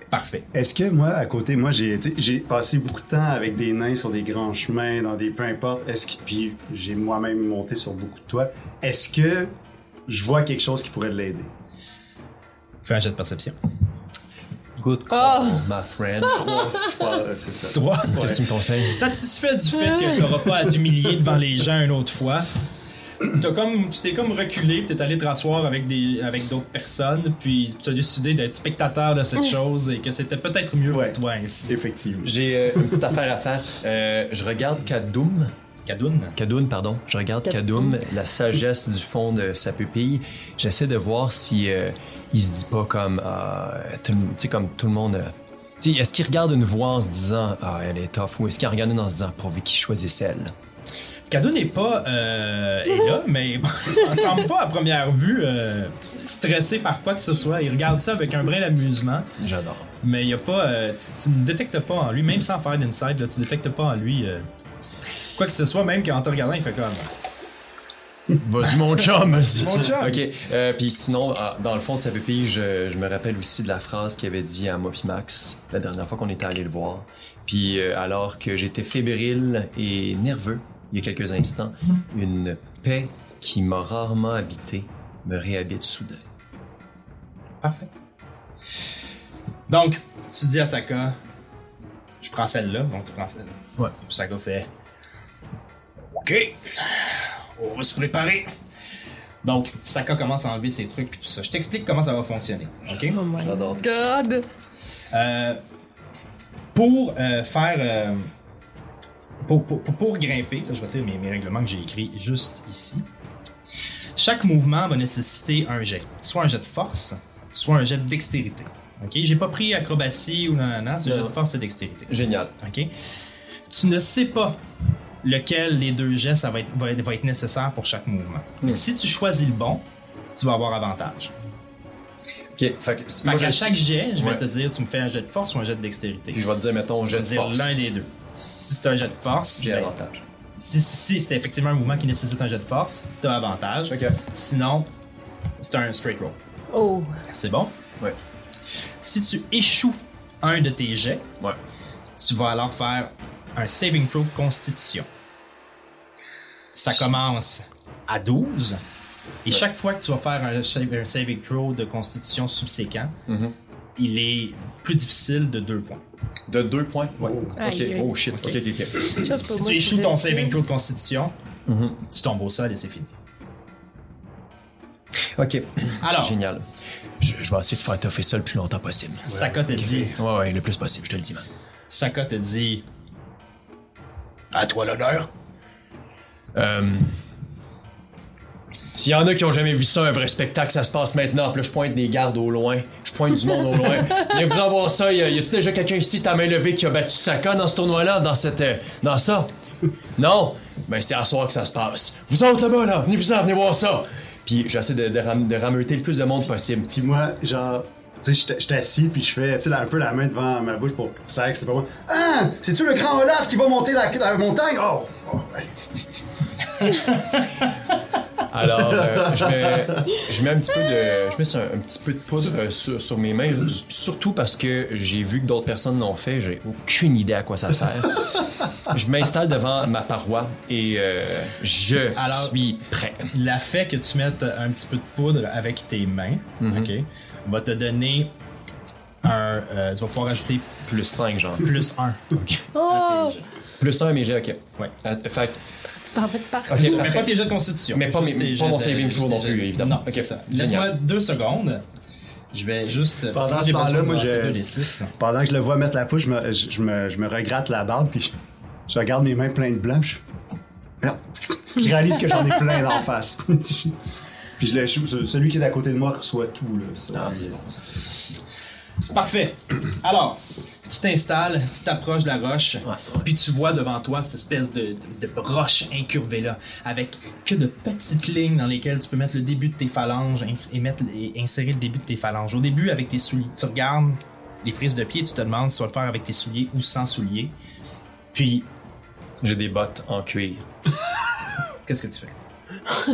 Parfait. Est-ce que moi, à côté, moi, j'ai j'ai passé beaucoup de temps avec des nains sur des grands chemins, dans des peu importe. Est-ce que puis j'ai moi-même monté sur beaucoup de toits. Est-ce que je vois quelque chose qui pourrait l'aider? Fais un jet de perception. Good call, my friend. Je euh, c'est ça. 3. Qu'est-ce que tu me conseilles? Satisfait du fait que tu n'auras pas à t'humilier devant les gens une autre fois. T'as comme, tu t'es comme reculé, puis t'es allé te rasseoir avec des, avec d'autres personnes, puis tu as décidé d'être spectateur de cette chose et que c'était peut-être mieux Ouais. pour toi ainsi. Effectivement. J'ai euh, une petite affaire à faire. Euh, je regarde Kadoum. Kadoun. Kadoun, pardon. Je regarde Kadoum. Kadoum, la sagesse du fond de sa pupille. J'essaie de voir si euh, il se dit pas comme, ah, tout, le- tu sais, comme tout le monde. euh, tu sais, est-ce qu'il regarde une voix en se disant, ah, elle est tough, ou est-ce qu'il regarde une en se disant, pourvu qu'il choisisse elle? Kadoun n'est pas euh, est là, mais ça semble pas à première vue euh, stressé par quoi que ce soit. Il regarde ça avec un brin d'amusement, J'adore. mais il y a pas, euh, tu, tu ne détectes pas en lui, même sans faire d'inside, tu détectes pas en lui euh, quoi que ce soit, même qu'en te regardant, il fait comme. Vas-y, mon chum, vas-y. Mon chum. OK. Euh, puis sinon, ah, dans le fond de sa pupille, je, je me rappelle aussi de la phrase qu'il avait dit à moi puis Max la dernière fois qu'on était allé le voir. Puis euh, alors que j'étais fébrile et nerveux il y a quelques instants, une paix qui m'a rarement habité me réhabite soudain. Parfait. Donc, tu dis à Saka, je prends celle-là, donc tu prends celle-là. Ouais. Puis Saka fait, Ok. On va se préparer. donc Saka commence à enlever ses trucs puis tout ça. Je t'explique comment ça va fonctionner, ok? Oh my god! Euh, pour euh, faire. euh, pour, pour- pour- pour grimper, là, je vais te lire mes, mes règlements que j'ai écrits juste ici. Chaque mouvement va nécessiter un jet. Soit un jet de force, soit un jet de dextérité. Ok? J'ai pas pris acrobatie ou non, non, non, c'est jet de force et dextérité. Génial. OK? Tu ne sais pas lequel des deux jets ça va être, va être, va être nécessaire pour chaque mouvement. Mais si tu choisis le bon, tu vas avoir avantage. OK. Fait que, Fait moi, qu'à je- chaque jet, je vais Ouais. te dire, tu me fais un jet de force ou un jet de dextérité. Puis je vais te dire, mettons, Tu jet de dire force. l'un des deux. Si c'est un jet de force, J'ai ben, avantage. si, si, si c'est effectivement un mouvement qui nécessite un jet de force, tu as avantage. OK. Sinon, c'est un straight roll. Oh! C'est bon? Ouais. Si tu échoues un de tes jets, Ouais. tu vas alors faire un saving throw de constitution. Ça commence à 12. Et chaque fois que tu vas faire un, sa- un saving throw de constitution subséquent, Mhm. il est plus difficile de 2 points. De deux points? Ouais. Aïe, OK. Oh shit. OK, OK, OK. Si tu échoues ton saving throw de constitution, Mhm. tu tombes au sol et c'est fini. OK. Alors, Génial. Je, je vais essayer de faire toffer ça le plus longtemps possible. Saka te dit, Ouais, ouais, le plus possible, je te le dis, man. Saka te dit, À toi l'honneur. Euh... S'il y en a qui ont jamais vu ça, un vrai spectacle, ça se passe maintenant. Puis là, je pointe des gardes au loin. Je pointe du monde au loin. Viens vous en voir ça. Y a-tu déjà quelqu'un ici, ta main levée, qui a battu Saka dans ce tournoi-là, dans cette. euh, dans ça? Non? Ben, c'est à soir que ça se passe. Vous autres là-bas, là, venez-vous-en, venez voir ça. Puis j'essaie de, de, ram- de rameuter le plus de monde possible. Puis moi, genre, tu sais, j'étais- j'étais assis, puis je fais, tu sais, un peu la main devant ma bouche pour savoir que c'est pas moi. Ah! C'est-tu le grand Olaf qui va monter la, la montagne? Oh! oh. Alors, euh, je, mets, je mets un petit peu de, je mets un, un petit peu de poudre euh, sur, sur mes mains, surtout parce que j'ai vu que d'autres personnes l'ont fait. J'ai aucune idée à quoi ça sert. Je m'installe devant ma paroi et euh, je Alors- suis prêt. la fait que tu mettes un petit peu de poudre avec tes mains, ok, va te donner un. euh, tu vas pouvoir ajouter Plus 5, genre. plus 1. Oh! Plus 1 à mes jets, ok. Ouais. Euh, fait Tu t'en fais de partout. Mais parfait. pas tes jets de constitution. Mais pas mes- tes pas jets mon saving throw non plus, évidemment. Non, c'est Ok, ça. Laisse-moi deux secondes. Je vais juste. Pendant ce temps-là, moi, je-. Pendant que je le vois mettre la pouce, je me, je, je me, je me regratte la barbe, puis je, je regarde mes mains pleines de blanc, puis je, Merde. je réalise que j'en ai plein d'en face. puis je le, je- celui qui est à côté de moi reçoit tout, là. Ah, Parfait. Alors, Tu t'installes, tu t'approches de la roche, puis tu vois devant toi cette espèce de, de, de roche incurvée là, avec que de petites lignes dans lesquelles tu peux mettre le début de tes phalanges et, mettre, et insérer le début de tes phalanges. Au début, avec tes souliers, tu regardes les prises de pied, tu te demandes si tu vas le faire avec tes souliers ou sans souliers. Puis, J'ai des bottes en cuir. qu'est-ce que tu fais?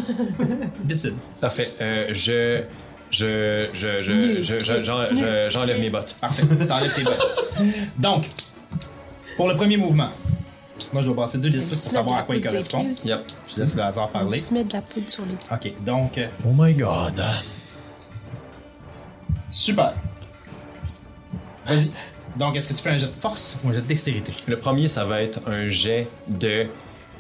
Décide. Parfait. Euh, je. Je. Je. Je. je- je- j'en- je- J'enlève mes bottes. Parfait, t'enlèves tes bottes. Donc, pour le premier mouvement, moi je vais passer deux des six pour savoir à quoi il correspond. Yep. Je laisse le hasard parler. Tu mets de la poudre sur les Ok, donc, euh, Oh my god. super. Vas-y. Donc, est-ce que tu fais un jet de force ou un jet de dextérité? Le premier, ça va être un jet de.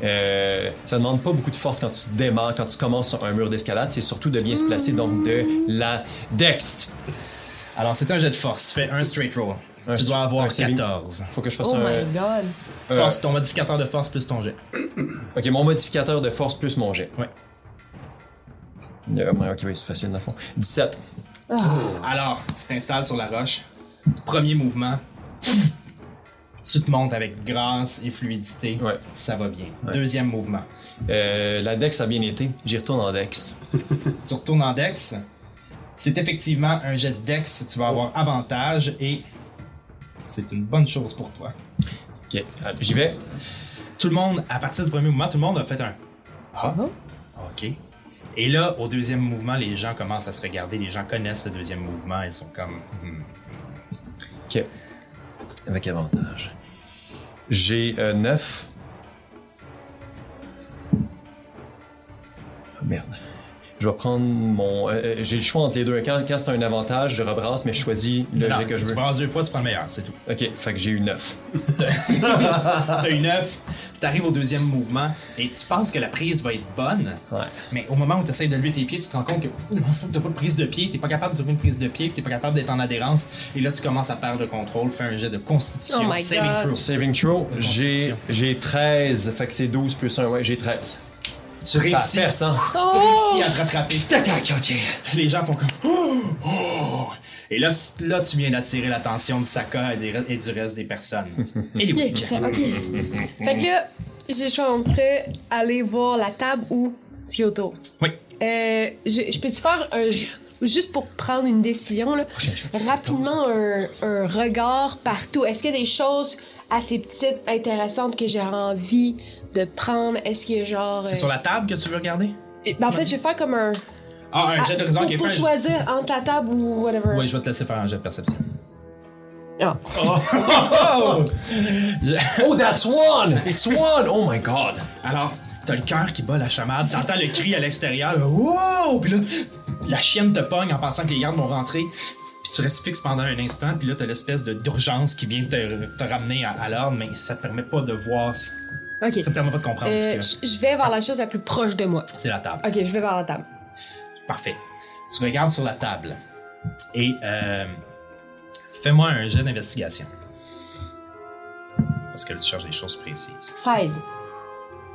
Euh, ça demande pas beaucoup de force quand tu démarres, quand tu commences sur un mur d'escalade, c'est surtout de bien se placer, donc de la dex. Alors, c'est un jet de force. Fais un straight roll. Un tu dois avoir un saving- 14. Faut que je fasse Oh un. my god. euh, Force, ton modificateur de force plus ton jet. ok, mon modificateur de force plus mon jet. Ouais. Euh, ouais, ok, oui, c'est facile dans le fond. 17. Alors, tu t'installes sur la roche. Premier mouvement. Tu te montes avec grâce et fluidité. Ouais. Ça va bien. Deuxième mouvement. Euh, la dex a bien été. J'y retourne en dex. Tu retournes en Dex. C'est effectivement un jet de Dex. Tu vas avoir avantage et c'est une bonne chose pour toi. Ok, j'y vais. Tout le monde, à partir du premier mouvement, tout le monde a fait un Ah, ok. Et là, au deuxième mouvement, les gens commencent à se regarder. Les gens connaissent le deuxième mouvement. Ils sont comme. hmm. Ok. Avec avantage. J'ai 9. Je vais prendre mon. euh, euh, J'ai le choix entre les deux. Quand, quand c'est un avantage, je rebrasse, mais je choisis le jet que je tu veux. brasses deux fois, tu prends le meilleur, c'est tout. Ok, fait que j'ai eu 9. T'as une 9, t'arrives au deuxième mouvement et tu penses que la prise va être bonne. Ouais. Mais au moment où tu essaies de lever tes pieds, tu te rends compte que t'as pas de prise de pied, t'es pas capable de trouver une prise de pied, puis t'es pas capable d'être en adhérence. Et là, tu commences à perdre le contrôle, fais un jet de constitution, Oh my saving God. throw. Saving throw, j'ai 13. Fait que c'est 12 plus 1. Ouais, j'ai 13. Tu Ça réussis, fait 100. tu Oh! réussis à te rattraper. Ok. Les gens font comme oh, oh. Et là, là, tu viens d'attirer l'attention de Saka et, des- et du reste des personnes. Et les Ok, ça- ok. fait que là, j'ai le choix entre aller voir la table ou Kyoto. Oui. Euh, je, je peux-tu faire un. Juste pour prendre une décision, là, rapidement un, un regard partout. Est-ce qu'il y a des choses assez petites, intéressantes que j'ai envie de prendre? Est-ce qu'il y a genre. C'est euh, sur la table que tu veux regarder? ben, en fait, je vais faire comme un. Ah, un Ah, jet d'horizon pour, qui est pour fait. choisir entre la table ou whatever. Oui, je vais te laisser faire un jet de perception. Ah. Oh, that's one! It's one! Oh my god! Alors, t'as le cœur qui bat la chamade, t'entends le cri à l'extérieur, wow! Puis là, la chienne te pogne en pensant que les gardes vont rentrer. Puis tu restes fixe pendant un instant, puis là, t'as l'espèce de d'urgence qui vient te, te ramener à, à l'ordre, mais ça te permet pas de voir, ça permet pas de comprendre Euh, que je vais vers la chose la plus proche de moi. c'est la table. Ok, je vais vers la table. Parfait. Tu regardes sur la table et euh, fais-moi un jet d'investigation. Parce que là, tu cherches des choses précises. 16.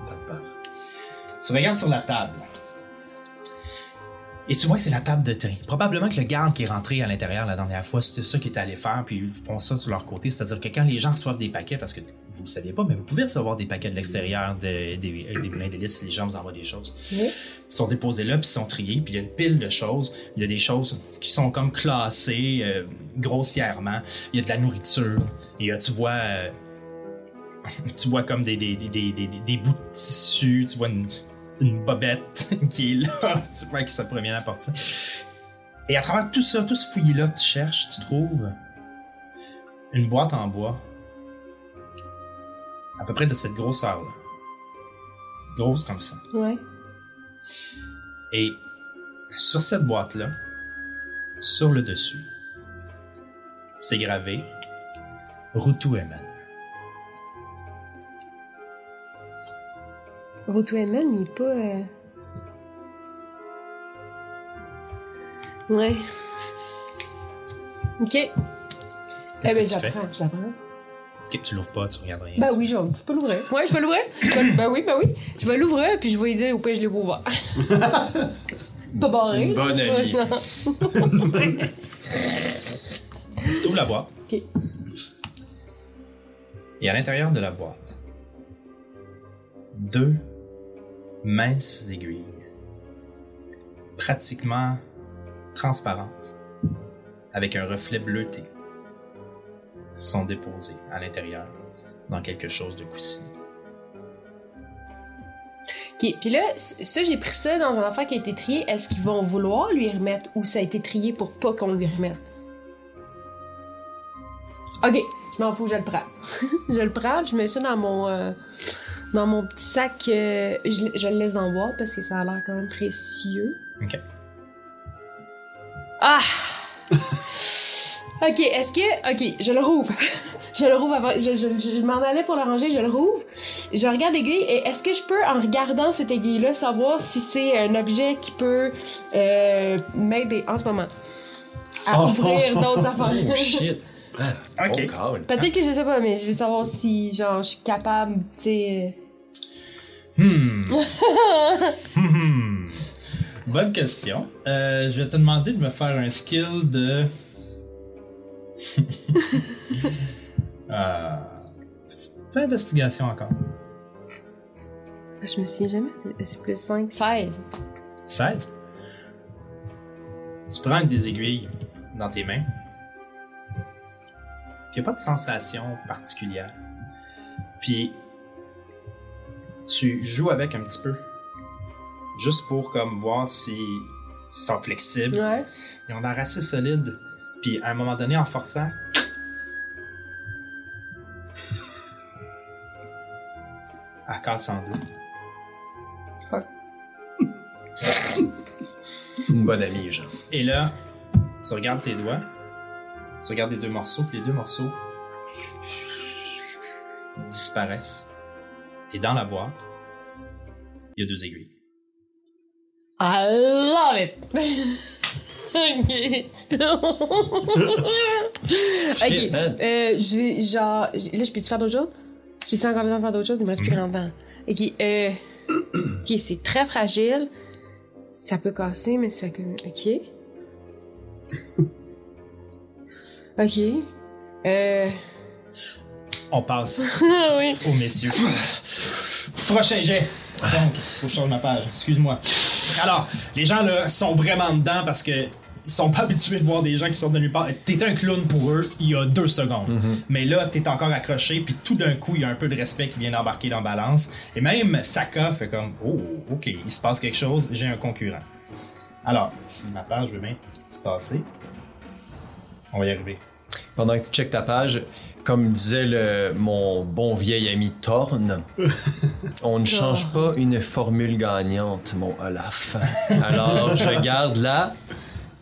T'as peur. Tu regardes sur la table. Et tu vois que c'est la table de tri. Probablement que le garde qui est rentré à l'intérieur la dernière fois, c'était ça qu'ils étaient allés faire, puis ils font ça sur leur côté. C'est-à-dire que quand les gens reçoivent des paquets, parce que vous ne saviez pas, mais vous pouvez recevoir des paquets de l'extérieur de- des, euh, des moulins d'hélice si les gens vous envoient des choses. Oui. Ils sont déposés là, puis ils sont triés, puis il y a une pile de choses. Il y a des choses qui sont comme classées euh, grossièrement. Il y a de la nourriture. Il y a, tu vois, euh, tu vois comme des, des, des, des, des, des bouts de tissu, tu vois une, une bobette qui est là, tu vois qui ça pourrait bien apporter. Et à travers tout ça, tout ce fouillis-là que tu cherches, tu trouves une boîte en bois, à peu près de cette grosseur-là. Grosse comme ça. Ouais. Et sur cette boîte-là, sur le dessus, c'est gravé Rutu Eman. Roto Eman, il est pas. euh, Ouais. Ok. Eh ben, fais? j'apprends, j'apprends. Ok, tu l'ouvres pas, tu regardes rien. Ben oui, je, je peux l'ouvrir. Ouais, je peux l'ouvrir. Je vais l- Ben oui, ben oui. Je vais l'ouvrir, puis je vais lui dire, au pire, je l'ai pas ouvert. Pas barré. Une bonne amie. Non. Tu ouvres la boîte. Ok. Et à l'intérieur de la boîte, deux minces aiguilles, pratiquement transparentes, avec un reflet bleuté, sont déposées à l'intérieur dans quelque chose de coussiné. Ok, puis là, ça, j'ai pris ça dans un affaire qui a été trié. Est-ce qu'ils vont vouloir lui remettre ou ça a été trié pour pas qu'on lui remette? Ok, je m'en fous, je le prends. je le prends, je mets ça dans mon, euh, dans mon petit sac. euh, je, le- je le laisse boîte parce que ça a l'air quand même précieux. Ok. Ah! ok, est-ce que. Ok, je le rouvre. je le rouvre avant. Je, je- je m'en allais pour le ranger, je le rouvre. Je regarde l'aiguille et est-ce que je peux, en regardant cette aiguille-là, savoir si c'est un objet qui peut euh, m'aider en ce moment à Oh. ouvrir d'autres affaires? Oh shit. Ok. Oh. Peut-être que je sais pas, mais je veux savoir si, genre, je suis capable, tu sais. Hmm. Hmm. Bonne question. Euh, je vais te demander de me faire un skill de. euh... Fais investigation encore. Je me souviens jamais, c'est- plus 5. 16. 16. Tu prends une des aiguilles dans tes mains. Il n'y a pas de sensation particulière. Puis, tu joues avec un petit peu. Juste pour comme voir si ils sont flexibles. Ouais. Ils ont l'air assez solides. Puis, à un moment donné, en forçant, elle casse en deux. Une bonne amie, genre. Et là, tu regardes tes doigts, tu regardes les deux morceaux, puis les deux morceaux disparaissent. Et dans la boîte, il y a deux aiguilles. I love it! ok. Shit, man. Euh, je vais, genre, là, je peux-tu faire d'autres choses? J'ai-tu encore le temps de faire d'autres choses? Il me reste plus grand temps. Ok, euh, ok, c'est très fragile. Ça peut casser, mais ça ok. Ok. Euh, On passe oui. aux messieurs. Prochain jet. Donc, faut que je change ma page. Excuse-moi. Alors, les gens là sont vraiment dedans parce que ils sont pas habitués de voir des gens qui sortent de nulle part. T'étais un clown pour eux il y a deux secondes. Mais là, t'es encore accroché, puis tout d'un coup, il y a un peu de respect qui vient d'embarquer dans la balance. Et même Saka fait comme Oh, ok, il se passe quelque chose, j'ai un concurrent. Alors, si ma page veut bien se tasser, on va y arriver. Pendant que tu checkes ta page, comme disait le, mon bon vieil ami Thorne, on ne change pas une formule gagnante, mon Olaf. Alors, je garde la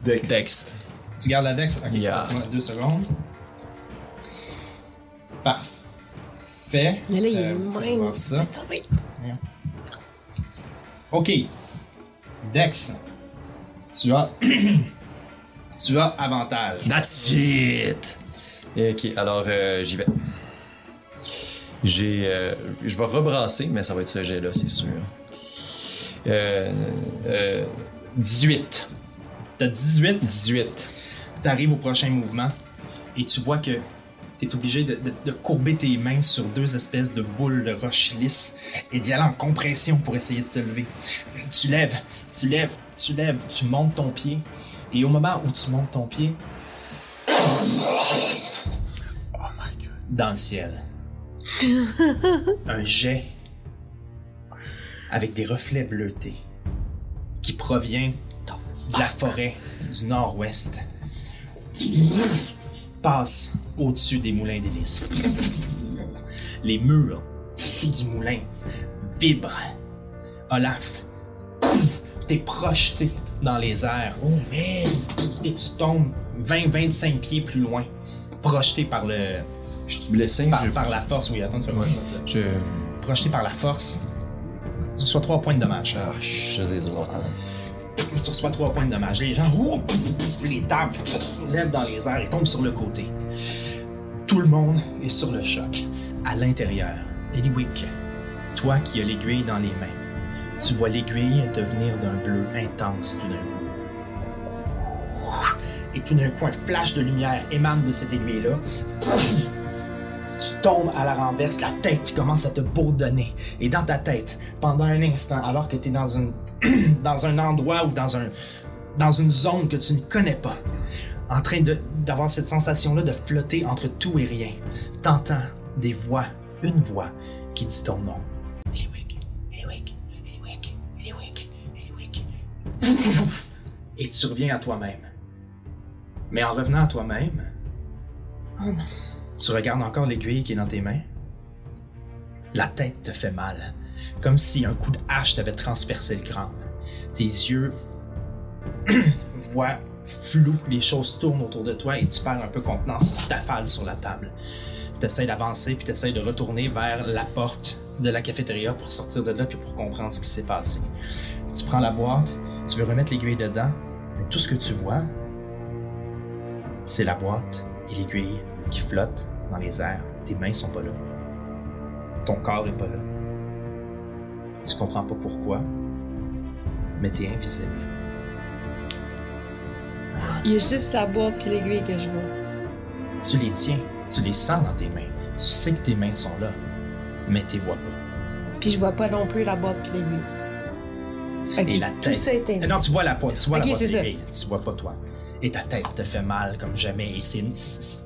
Dex. Dex. Tu gardes la Dex? Ok, Yeah. passe-moi deux secondes. Parfait. Mais là, il Euh, vois ça. Ok. Dex. Tu as. tu as avantage. That's it! Ok, alors euh, j'y vais. J'ai. euh, je vais rebrasser, mais ça va être ce jet-là, c'est sûr. Euh, euh, 18. T'as 18. 18. T'arrives au prochain mouvement et tu vois que t'es obligé de, de- de courber tes mains sur deux espèces de boules de roche lisse et d'y aller en compression pour essayer de te lever. Tu lèves, tu lèves, tu lèves, tu montes ton pied et au moment où tu montes ton pied, dans le ciel, un jet avec des reflets bleutés qui provient de la forêt du nord-ouest passe au-dessus des moulins d'hélice. Les murs du moulin vibrent. Olaf, t'es projeté dans les airs. Oh man! Et tu tombes 20-25 pieds plus loin, projeté par le. Je suis blessé. Par, je, par la force, oui, attends, tu vas je, Projeté par la force. Tu reçois 3 points de dommage. ah, je sais. Tu reçois 3 points de dommage. Les gens, les tables lèvent dans les airs et tombent sur le côté. Tout le monde est sur le choc. À l'intérieur, Eliwick, toi qui as l'aiguille dans les mains, tu vois l'aiguille devenir d'un bleu intense tout d'un coup. Et tout d'un coup, un flash de lumière émane de cette aiguille-là. Tu tombes à la renverse, la tête commence à te bourdonner. Et dans ta tête, pendant un instant, alors que tu es dans, une, dans un endroit ou dans, un, dans une zone que tu ne connais pas, en train d'avoir cette sensation-là de flotter entre tout et rien, t'entends des voix, une voix qui dit ton nom. Et tu reviens à toi-même. Mais en revenant à toi-même, Oh non. Tu regardes encore l'aiguille qui est dans tes mains? La tête te fait mal, comme si un coup de hache t'avait transpercé le crâne. Tes yeux voient flou, les choses tournent autour de toi et tu perds un peu contenance, tu t'affales sur la table. Tu essaies d'avancer puis tu essaies de retourner vers la porte de la cafétéria pour sortir de là puis pour comprendre ce qui s'est passé. Tu prends la boîte, tu veux remettre l'aiguille dedans, mais tout ce que tu vois, c'est la boîte et l'aiguille qui flottent dans les airs. Tes mains sont pas là. Ton corps est pas là. Tu comprends pas pourquoi, mais t'es invisible. Il y a juste la boîte puis l'aiguille que je vois. Tu les tiens, tu les sens dans tes mains. Tu sais que tes mains sont là, mais t'es vois pas. Puis je vois pas non plus la boîte puis l'aiguille. Et la tout tête. ça est. Non, tu vois la boîte, tu vois Ok, la boîte tu vois pas toi. Et ta tête te fait mal comme jamais. Et, c'est,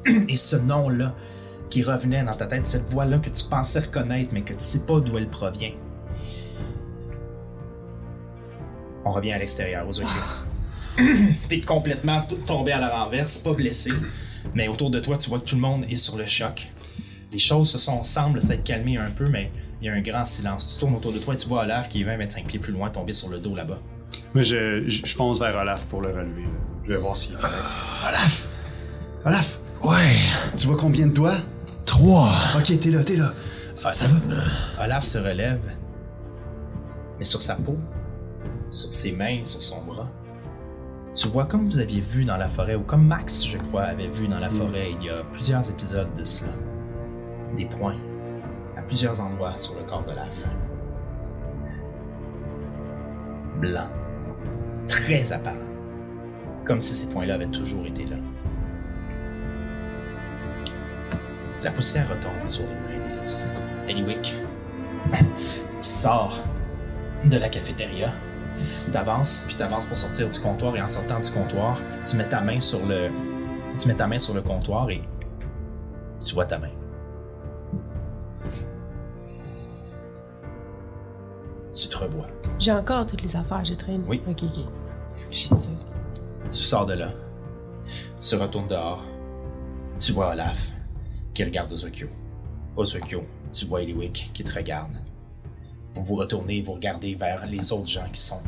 et ce nom-là qui revenait dans ta tête, cette voix-là que tu pensais reconnaître, mais que tu sais pas d'où elle provient. On revient à l'extérieur, aux yeux. T'es complètement tombé à la renverse, pas blessé, mais autour de toi, tu vois que tout le monde est sur le choc. Les choses se sont, semblent s'être calmées un peu, mais il y a un grand silence. Tu tournes autour de toi et tu vois Olaf qui est 20-25 pieds plus loin tomber sur le dos là-bas. Mais je, je, je fonce vers Olaf pour le relever. là. Je vais voir s'il est correct. Olaf! Olaf! Ouais, Tu vois combien de doigts? trois. Ok, t'es là, t'es là. Ça, ça va? Olaf se relève, mais sur sa peau, sur ses mains, sur son bras, tu vois comme vous aviez vu dans la forêt, ou comme Max, je crois, avait vu dans la forêt il y a plusieurs épisodes de cela, des points à plusieurs endroits sur le corps d'Olaf. Blanc, très apparent, comme si ces points-là avaient toujours été là. La poussière retombe sur les mains d'Elise. Eliwick sort de la cafétéria. T'avances, puis t'avances pour sortir du comptoir, et en sortant du comptoir, tu mets ta main sur le. Tu mets ta main sur le comptoir et tu vois ta main. Tu te revois. J'ai encore toutes les affaires, j'ai traîné. Oui. Ok, ok. Sûre. Tu sors de là. Tu retournes dehors. Tu vois Olaf qui regarde Ozokyo. Ozokyo, tu vois Eliwick qui te regarde. Vous vous retournez, vous regardez vers les autres gens qui sont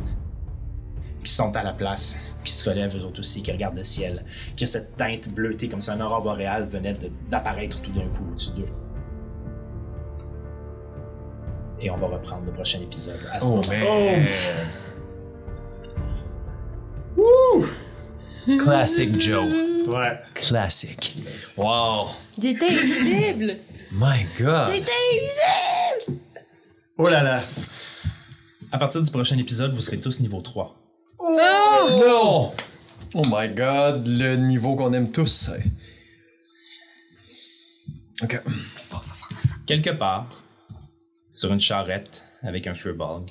qui sont à la place, qui se relèvent eux autres aussi, qui regardent le ciel, qui a cette teinte bleutée comme si un aurore boréal venait d'apparaître tout d'un coup au-dessus d'eux. Et on va reprendre le prochain épisode à ce Oh, moment. man. Classic Joe. Ouais. Classic. Wow. J'étais invisible! My God. J'étais invisible! Oh là là. À partir du prochain épisode, vous serez tous niveau 3. Non! Oh my god, le niveau qu'on aime tous. Ok. quelque part, sur une charrette avec un furbolg,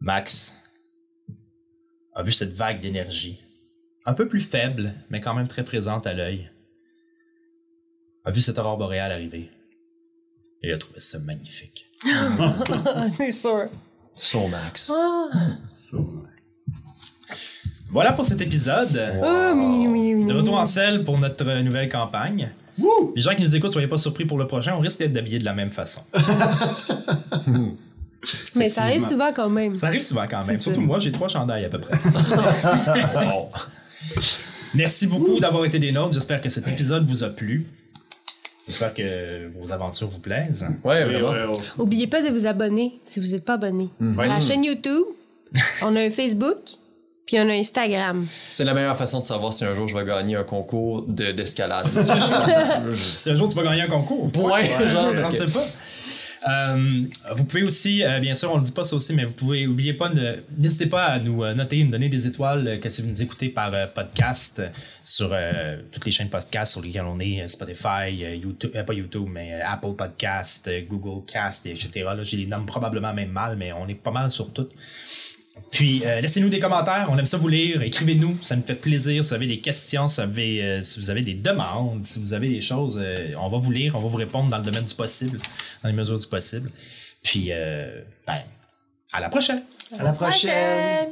Max a vu cette vague d'énergie, un peu plus faible, mais quand même très présente à l'œil, a vu cette aurore boréale arriver. Et il a trouvé ça magnifique. C'est sûr. So Max. Voilà pour cet épisode. Oh. De retour en selle pour notre nouvelle campagne. Les gens qui nous écoutent, soyez pas surpris pour le prochain, on risque d'être habillés de la même façon. Mais ça arrive souvent quand même. Ça arrive souvent quand même. Surtout ça. moi, j'ai trois chandails à peu près. Merci beaucoup d'avoir été des nôtres. J'espère que cet épisode vous a plu. J'espère que vos aventures vous plaisent. Ouais, Oui, vraiment. ouais, ouais. Oubliez pas de vous abonner si vous n'êtes pas abonné. Mm. À la chaîne YouTube, on a un Facebook, puis on a Instagram. C'est la meilleure façon de savoir si un jour je vais gagner un concours de- d'escalade. Si un jour tu vas gagner un concours, Ouais, genre, je parce que- pas. Euh, vous pouvez aussi, euh, bien sûr, on ne dit pas ça aussi, mais vous pouvez, oubliez pas, de- n'hésitez pas à nous euh, noter, nous donner des étoiles, euh, que si vous nous écoutez par euh, podcast, sur euh, toutes les chaînes podcast sur lesquelles on est, euh, Spotify, euh, YouTube, euh, pas YouTube, mais euh, Apple Podcast, euh, Google Cast, et etc. Là, j'ai les nomme probablement même mal, mais on est pas mal sur toutes. Puis euh, laissez-nous des commentaires, on aime ça vous lire, écrivez-nous, ça nous fait plaisir. Si vous avez des questions, si vous avez, euh, des demandes, si vous avez des choses, euh, on va vous lire, on va vous répondre dans le domaine du possible, dans les mesures du possible. Puis, ben, à la prochaine! À la! Prochaine.